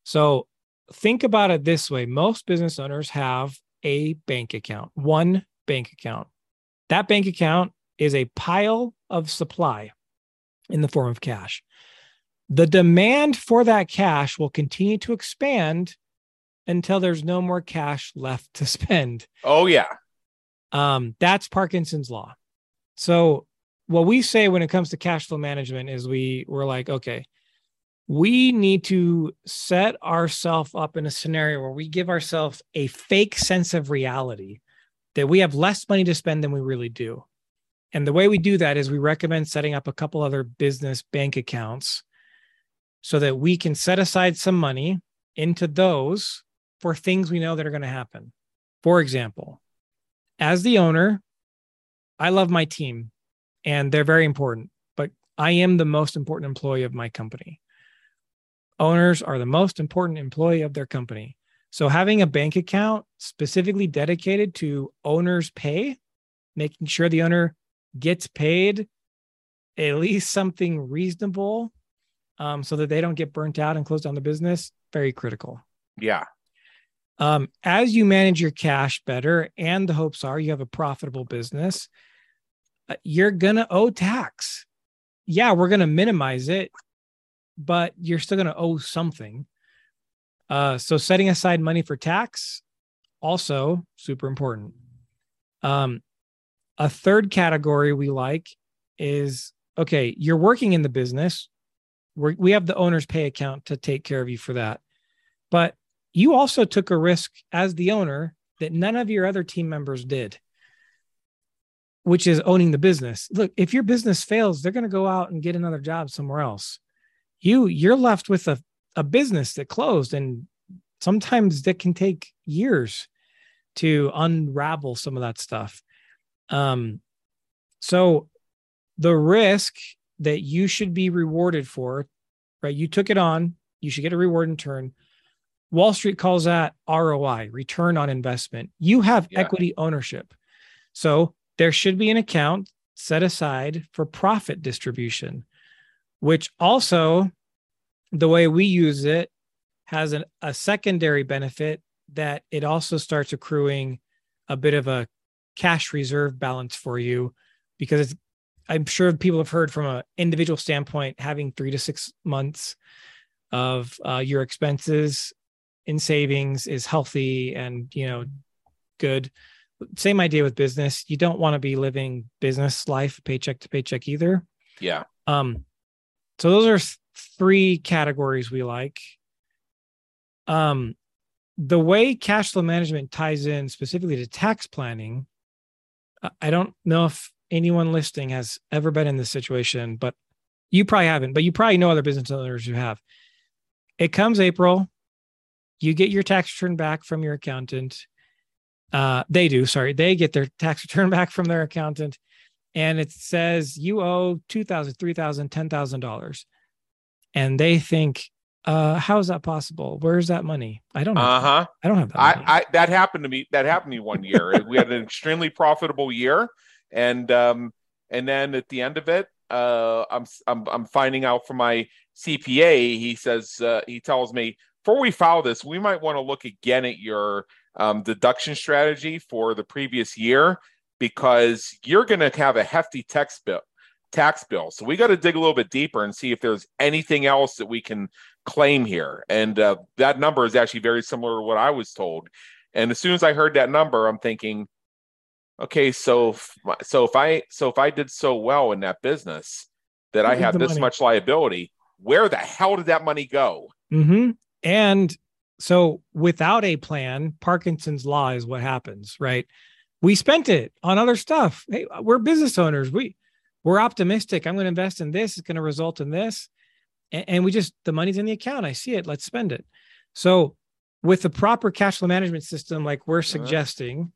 Speaker 3: So think about it this way. Most business owners have a bank account one bank account. That bank account is a pile of supply in the form of cash. The demand for that cash will continue to expand until there's no more cash left to spend.
Speaker 2: Oh, yeah.
Speaker 3: Um, that's Parkinson's law. So what we say when it comes to cash flow management is we we're like, okay, we need to set ourselves up in a scenario where we give ourselves a fake sense of reality that we have less money to spend than we really do. And the way we do that is we recommend setting up a couple other business bank accounts so that we can set aside some money into those for things we know that are going to happen. For example, as the owner, I love my team and they're very important, but I am the most important employee of my company. Owners are the most important employee of their company. So having a bank account specifically dedicated to owner's pay, making sure the owner gets paid at least something reasonable um, so that they don't get burnt out and close down the business, very critical.
Speaker 2: Yeah.
Speaker 3: Um, as you manage your cash better, and the hopes are you have a profitable business, uh, you're going to owe tax. Yeah, we're going to minimize it, but you're still going to owe something. Uh, so setting aside money for tax, also super important. Um, a third category we like is okay, you're working in the business. We're, we have the owner's pay account to take care of you for that. But you also took a risk as the owner that none of your other team members did, which is owning the business. Look, if your business fails, they're going to go out and get another job somewhere else. You you're left with a, a business that closed and sometimes that can take years to unravel some of that stuff. Um so the risk that you should be rewarded for, right? You took it on, you should get a reward in turn. Wall Street calls that ROI, return on investment. You have yeah. equity ownership. So there should be an account set aside for profit distribution, which also, the way we use it, has an, a secondary benefit that it also starts accruing a bit of a cash reserve balance for you because it's I'm sure people have heard from an individual standpoint, having three to six months of uh, your expenses in savings is healthy and you know good. Same idea with business. You don't want to be living business life paycheck to paycheck either.
Speaker 2: Yeah.
Speaker 3: Um. So those are three categories we like. Um, the way cash flow management ties in specifically to tax planning, I don't know if anyone listening has ever been in this situation, but you probably haven't, but you probably know other business owners who have. It comes April, you get your tax return back from your accountant. Uh, they do, sorry, they get their tax *laughs* return back from their accountant, and it says you owe two thousand, three thousand, ten thousand dollars, and they think, uh, how is that possible? Where's that money? I don't. know.
Speaker 2: Uh huh.
Speaker 3: I don't have that.
Speaker 2: I, I that happened to me. That happened to me one year. we had an extremely profitable year, and um, and then at the end of it, uh, I'm I'm I'm finding out from my CPA. He says uh, he tells me before we file this, we might want to look again at your um, deduction strategy for the previous year because you're going to have a hefty tax bill. Tax bill, so we got to dig a little bit deeper and see if there's anything else that we can claim here. And uh, that number is actually very similar to what I was told. And as soon as I heard that number, I'm thinking, okay so so if i so if i did so well in that business that i have this money. much liability where the hell did that money go?
Speaker 3: Mm-hmm. and so without a plan parkinson's law is what happens right? We spent it on other stuff. Hey we're business owners. We we're optimistic. I'm going to invest in this. It's going to result in this. And, and we just the money's in the account. I see it. Let's spend it. So with the proper cash flow management system like we're uh-huh. suggesting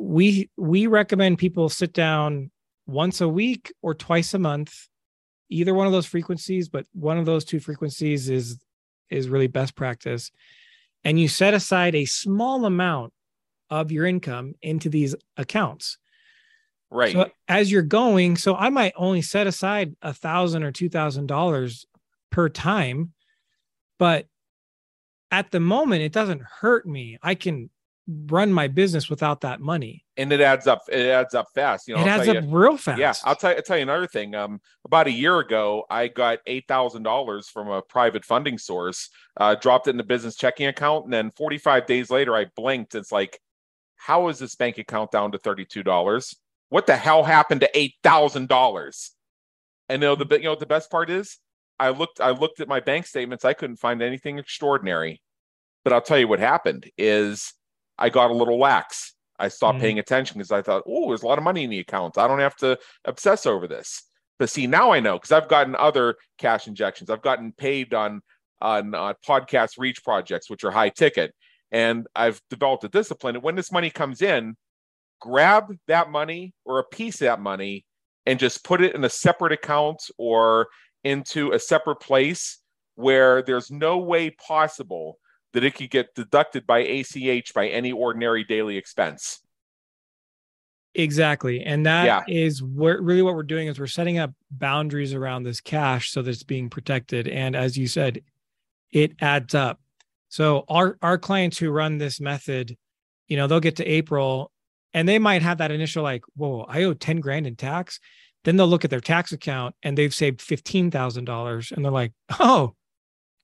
Speaker 3: we we recommend people sit down once a week or twice a month either one of those frequencies but one of those two frequencies is is really best practice. And you set aside a small amount of your income into these accounts.
Speaker 2: Right.
Speaker 3: So as you're going so i might only set aside a thousand or two thousand dollars per time but at the moment it doesn't hurt me. I can run my business without that money.
Speaker 2: And it adds up. It adds up fast.
Speaker 3: You know, it I'll adds up you, real fast.
Speaker 2: Yeah, I'll tell, I'll tell you another thing. Um, about a year ago, I got eight thousand dollars from a private funding source. Uh, dropped it in the business checking account, and then forty five days later, I blinked. It's like, how is this bank account down to thirty two dollars? What the hell happened to eight thousand dollars? And you know the you know the best part is, I looked I looked at my bank statements. I couldn't find anything extraordinary. But I'll tell you what happened is I got a little lax. I stopped mm-hmm. paying attention because I thought, oh, there's a lot of money in the account. I don't have to obsess over this. But see, now I know because I've gotten other cash injections. I've gotten paid on on uh, podcast reach projects, which are high ticket, and I've developed a discipline. And when this money comes in, grab that money or a piece of that money and just put it in a separate account or into a separate place where there's no way possible that it could get deducted by ACH by any ordinary daily expense.
Speaker 3: Exactly. And that yeah. is where, really what we're doing is we're setting up boundaries around this cash so that it's being protected. And as you said, it adds up. So our our clients who run this method, you know, they'll get to April and they might have that initial like, whoa, I owe 10 grand in tax. Then they'll look at their tax account and they've saved $15,000 and they're like, oh,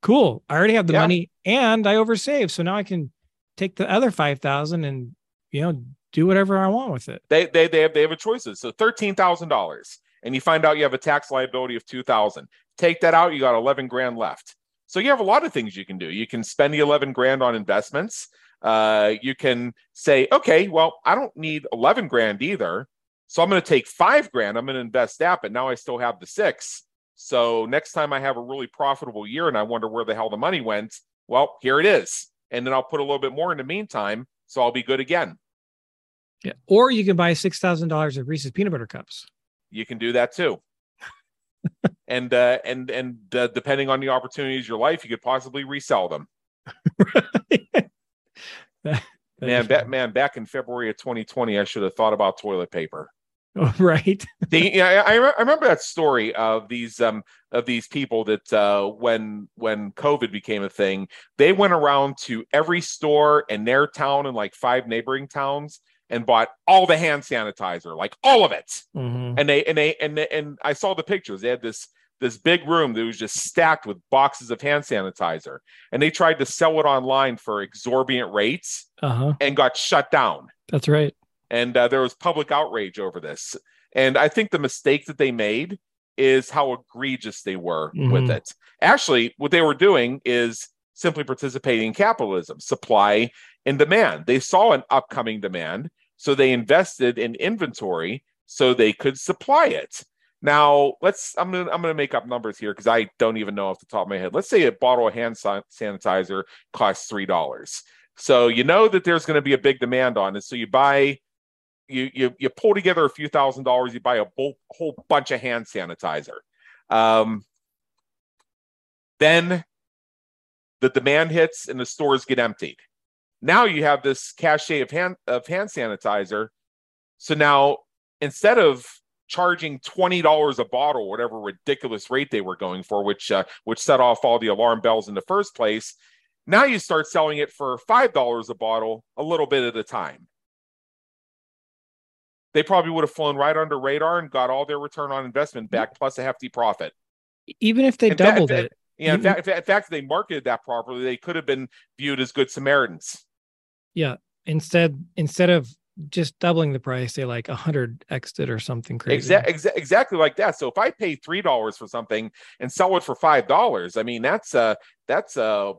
Speaker 3: cool. I already have the yeah. money and I oversaved. So now I can take the other 5,000 and, you know, do whatever I want with it.
Speaker 2: They, they, they have, they have a choices. So $13,000 and you find out you have a tax liability of 2000 take that out. You got 11 grand left. So you have a lot of things you can do. You can spend the 11 grand on investments. Uh, you can say, okay, well, I don't need 11 grand either. So I'm going to take five grand. I'm going to invest that, but now I still have the six. So next time I have a really profitable year and I wonder where the hell the money went, well, here it is. And then I'll put a little bit more in the meantime. So I'll be good again.
Speaker 3: Yeah. Or you can buy $6,000 of Reese's peanut butter cups.
Speaker 2: You can do that too. *laughs* and uh, and and uh, depending on the opportunities of your life, you could possibly resell them. *laughs* *laughs* man, back, man, back in February of 2020, I should have thought about toilet paper. *laughs*
Speaker 3: Right.
Speaker 2: the, yeah, I, I remember that story of these um of these people that uh, when when COVID became a thing, they went around to every store in their town and like five neighboring towns and bought all the hand sanitizer, like all of it. Mm-hmm. And they and they and they, and I saw the pictures. They had this this big room that was just stacked with boxes of hand sanitizer, and they tried to sell it online for exorbitant rates uh-huh. and got shut down.
Speaker 3: That's right.
Speaker 2: And uh, there was public outrage over this. And I think the mistake that they made is how egregious they were mm-hmm. with it. Actually, what they were doing is simply participating in capitalism, supply and demand. They saw an upcoming demand, so they invested in inventory so they could supply it. Now, let's I'm gonna I'm gonna make up numbers here because I don't even know off the top of my head. Let's say a bottle of hand sanitizer costs three dollars. So you know that there's going to be a big demand on it. So you buy you you you pull together a few thousand dollars, you buy a whole, whole bunch of hand sanitizer. Um, then the demand hits and the stores get emptied. Now you have this cachet of hand of hand sanitizer. So now instead of charging twenty dollars a bottle, whatever ridiculous rate they were going for, which uh, which set off all the alarm bells in the first place, now you start selling it for five dollars a bottle, a little bit at a time. They probably would have flown right under radar and got all their return on investment back plus a hefty profit.
Speaker 3: Even if they in doubled fact, it.
Speaker 2: Yeah, in fact, in fact, if they marketed that properly, they could have been viewed as good Samaritans.
Speaker 3: Yeah. Instead, instead of just doubling the price, they like a hundred exit or something crazy.
Speaker 2: Exactly, exa- exactly like that. So if I pay three dollars for something and sell it for five dollars, I mean that's a that's uh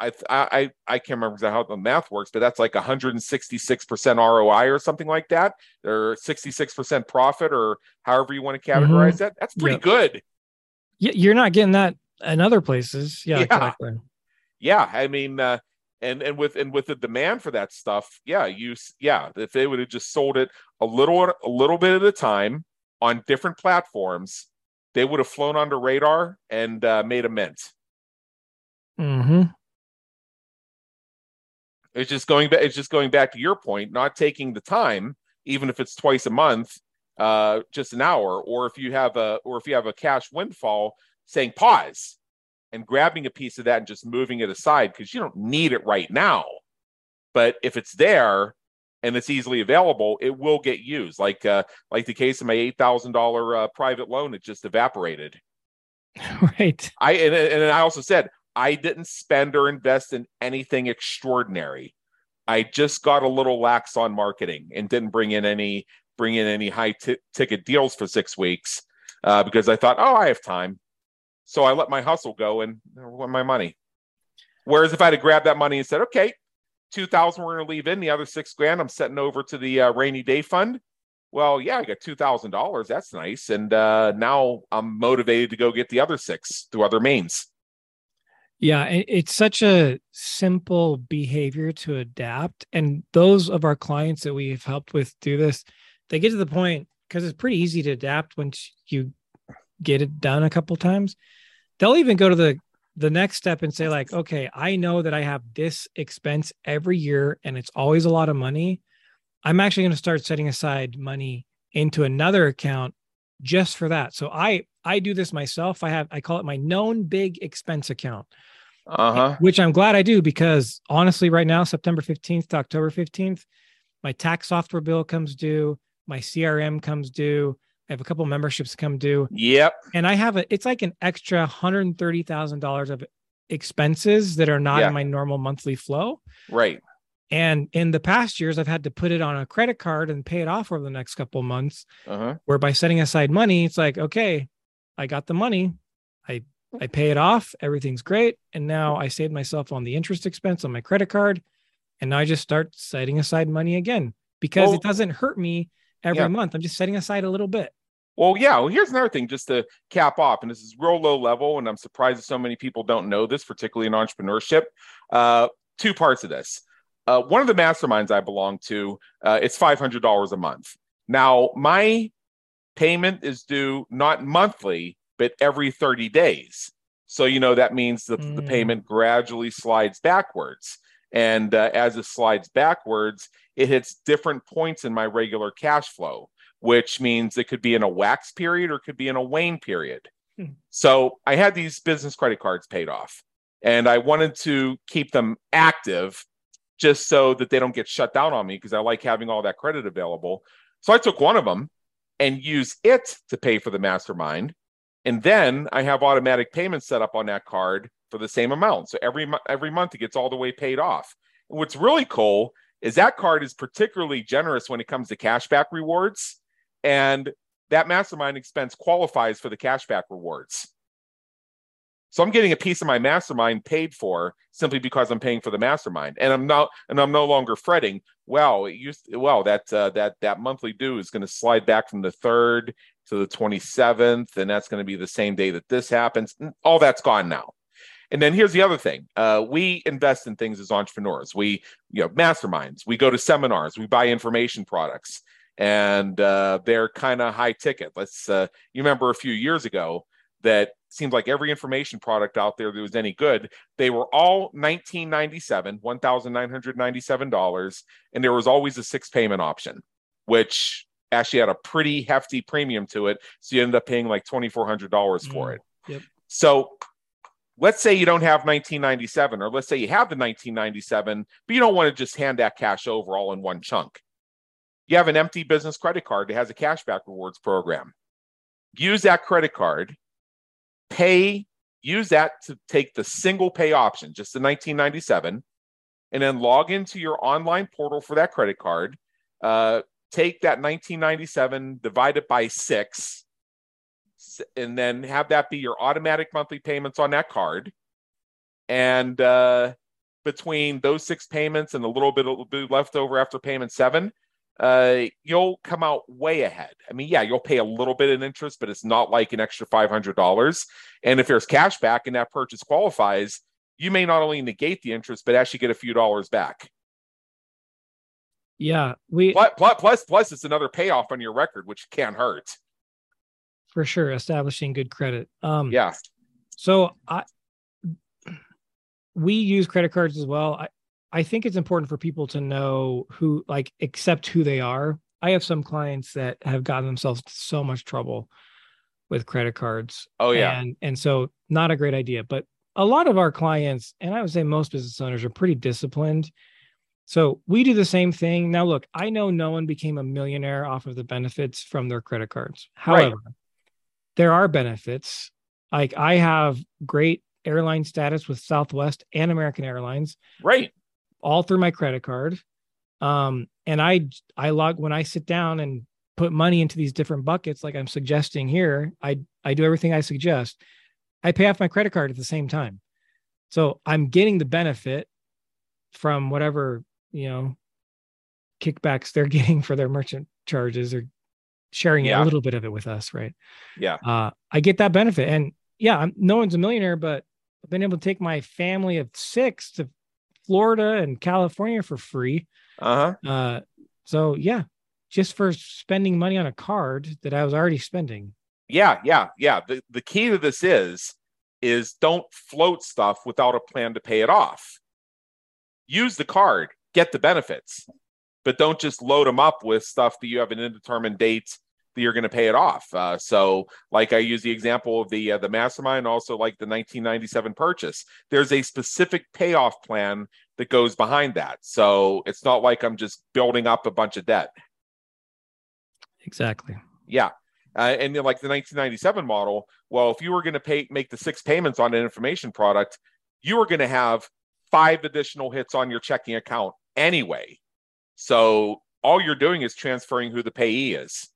Speaker 2: I I I can't remember exactly how the math works, but that's like 166 percent ROI or something like that, or 66 percent profit, or however you want to categorize mm-hmm. that. That's pretty good.
Speaker 3: Yeah, you're not getting that in other places. Yeah, yeah. exactly.
Speaker 2: Yeah, I mean, uh, and and with and with the demand for that stuff yeah you yeah if they would have just sold it a little a little bit at a time on different platforms they would have flown under radar and uh, made a mint
Speaker 3: mm-hmm
Speaker 2: it's just going back it's just going back to your point not taking the time even if it's twice a month uh just an hour or if you have a or if you have a cash windfall saying pause and grabbing a piece of that and just moving it aside because you don't need it right now. But if it's there and it's easily available, it will get used. Like uh, like the case of my eight thousand dollar uh, private loan, it just evaporated. *laughs*
Speaker 3: Right.
Speaker 2: I and, and I also said I didn't spend or invest in anything extraordinary. I just got a little lax on marketing and didn't bring in any bring in any high t- ticket deals for six weeks uh, because I thought, oh, I have time. So I let my hustle go and won my money. Whereas if I had grabbed that money and said, okay, 2000 we're going to leave in the other six grand i'm setting over to the uh, rainy day fund well yeah i got $2000 that's nice and uh, now i'm motivated to go get the other six through other means
Speaker 3: yeah it's such a simple behavior to adapt and those of our clients that we've helped with do this they get to the point because it's pretty easy to adapt once you get it done a couple times. They'll even go to the the next step and say like okay i know that i have this expense every year and it's always a lot of money. I'm actually going to start setting aside money into another account just for that so i i do this myself i have i call it my known big expense account
Speaker 2: Uh-huh.
Speaker 3: which i'm glad i do because honestly right now september 15th to october 15th my tax software bill comes due my crm comes due i have a couple memberships come due
Speaker 2: Yep.
Speaker 3: and I have a it's like an extra hundred and thirty thousand dollars of expenses that are not
Speaker 2: Yeah.
Speaker 3: in my normal monthly flow.
Speaker 2: Right.
Speaker 3: And in the past years, I've had to put it on a credit card and pay it off over the next couple of months.
Speaker 2: Uh-huh.
Speaker 3: Where by setting aside money, it's like, okay, I got the money, I I pay it off, everything's great, and now I saved myself on the interest expense on my credit card, and now I just start setting aside money again because
Speaker 2: Well-
Speaker 3: it doesn't hurt me every
Speaker 2: Yeah.
Speaker 3: month. I'm just setting aside a little bit.
Speaker 2: Well, yeah. Well, here's another thing just to cap off, and this is real low level, and I'm surprised that so many people don't know this, particularly in entrepreneurship. Uh, two parts of this. Uh, one of the masterminds I belong to, uh, it's $500 a month. Now, my payment is due not monthly, but every 30 days. So, you know, that means that the
Speaker 3: Mm.
Speaker 2: payment gradually slides backwards. And uh, as it slides backwards, it hits different points in my regular cash flow which means it could be in a wax period or it could be in a wane period.
Speaker 3: Hmm.
Speaker 2: So I had these business credit cards paid off and I wanted to keep them active just so that they don't get shut down on me because I like having all that credit available. So I took one of them and used it to pay for the mastermind. And then I have automatic payments set up on that card for the same amount. So every every month it gets all the way paid off. And what's really cool is that card is particularly generous when it comes to cashback rewards and that mastermind expense qualifies for the cashback rewards. So I'm getting a piece of my mastermind paid for simply because I'm paying for the mastermind, and I'm not, and I'm no longer fretting. Well, it used well that uh, that that monthly due is going to slide back from the third to the 27th, and that's going to be the same day that this happens. All that's gone now. And then here's the other thing: uh, we invest in things as entrepreneurs. We, you know, masterminds. We go to seminars. We buy information products and uh, they're kind of high ticket. Let's uh, you remember a few years ago that seemed like every information product out there that was any good, they were all 1997, $1,997, and there was always a six payment option, which actually had a pretty hefty premium to it. So you ended up paying like $2,400 for
Speaker 3: Mm,
Speaker 2: it.
Speaker 3: yep.
Speaker 2: So let's say you don't have 1997, or let's say you have the 1997, but you don't want to just hand that cash over all in one chunk you have an empty business credit card that has a cashback rewards program. Use that credit card, pay, use that to take the single pay option, just the 1997, and then log into your online portal for that credit card. Uh, take that 1997, divide it by six, and then have that be your automatic monthly payments on that card. And uh, between those six payments and a little bit, bit left over after payment seven, uh, you'll come out way ahead. I mean, yeah, you'll pay a little bit in interest, but it's not like an extra $500. And if there's cash back and that purchase qualifies, you may not only negate the interest, but actually get a few dollars back.
Speaker 3: Yeah, we
Speaker 2: Plus, plus, plus, it's another payoff on your record, which can't hurt.
Speaker 3: for sure establishing good credit. Um,
Speaker 2: Yeah.
Speaker 3: So I we use credit cards as well. I I think it's important for people to know who like accept who they are. I have some clients that have gotten themselves so much trouble with credit cards.
Speaker 2: Oh, yeah.
Speaker 3: And and so not a great idea, but a lot of our clients and I would say most business owners are pretty disciplined. So we do the same thing. Now look, I know no one became a millionaire off of the benefits from their credit cards.
Speaker 2: Right.
Speaker 3: However, there are benefits. Like I have great airline status with Southwest and American Airlines
Speaker 2: Right.
Speaker 3: All through my credit card. Um, and I I log when I sit down and put money into these different buckets, like I'm suggesting here, I I do everything I suggest. I pay off my credit card at the same time. So I'm getting the benefit from whatever, you know, kickbacks they're *laughs* getting for their merchant charges or sharing
Speaker 2: Yeah.
Speaker 3: a little bit of it with us, right?
Speaker 2: Yeah.
Speaker 3: Uh, I get that benefit. And yeah, I'm, no one's a millionaire, but I've been able to take my family of six to Florida and California for free.
Speaker 2: Uh huh.
Speaker 3: Uh, so yeah, just for spending money on a card that I was already spending.
Speaker 2: Yeah. Yeah. Yeah. The, the key to this is is don't float stuff without a plan to pay it off. Use the card, get the benefits, but don't just load them up with stuff that you have an indeterminate date you're going to pay it off. Uh, so, like I use the example of the uh, the mastermind, also like the 1997 purchase. There's a specific payoff plan that goes behind that. So it's not like I'm just building up a bunch of debt.
Speaker 3: Exactly.
Speaker 2: Yeah. Uh, and like the 1997 model, well, if you were going to pay make the six payments on an information product, you were going to have five additional hits on your checking account anyway. So all you're doing is transferring who the payee is.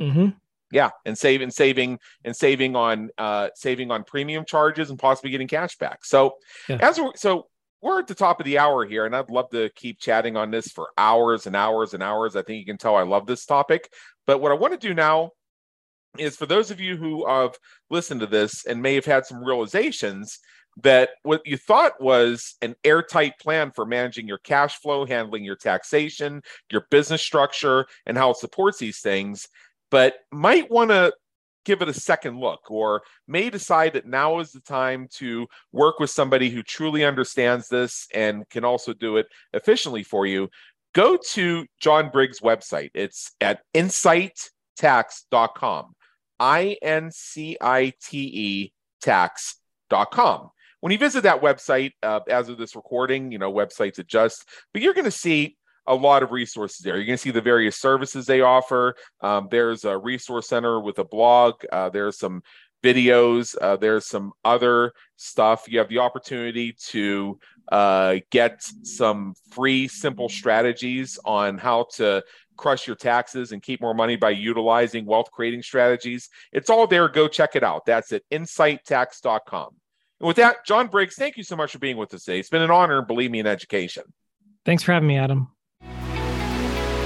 Speaker 3: Mm-hmm.
Speaker 2: Yeah, and saving, saving, and saving on uh, saving on premium charges and possibly getting cash back. So yeah. as we're, so we're at the top of the hour here, and I'd love to keep chatting on this for hours and hours and hours. I think you can tell I love this topic. But what I want to do now is for those of you who have listened to this and may have had some realizations that what you thought was an airtight plan for managing your cash flow, handling your taxation, your business structure, and how it supports these things but might want to give it a second look or may decide that now is the time to work with somebody who truly understands this and can also do it efficiently for you, go to John Briggs' website. It's at incitetax.com. I N C I T E tax.com. When you visit that website, uh, as of this recording, you know, websites adjust, but you're going to see a lot of resources there. You're going to see the various services they offer. Um, there's a resource center with a blog. Uh, there's some videos. Uh, there's some other stuff. You have the opportunity to uh, get some free, simple strategies on how to crush your taxes and keep more money by utilizing wealth creating strategies. It's all there. Go check it out. That's at incitetax.com. And with that, John Briggs, thank you so much for being with us today. It's been an honor, believe me, in education.
Speaker 3: Thanks for having me, Adam.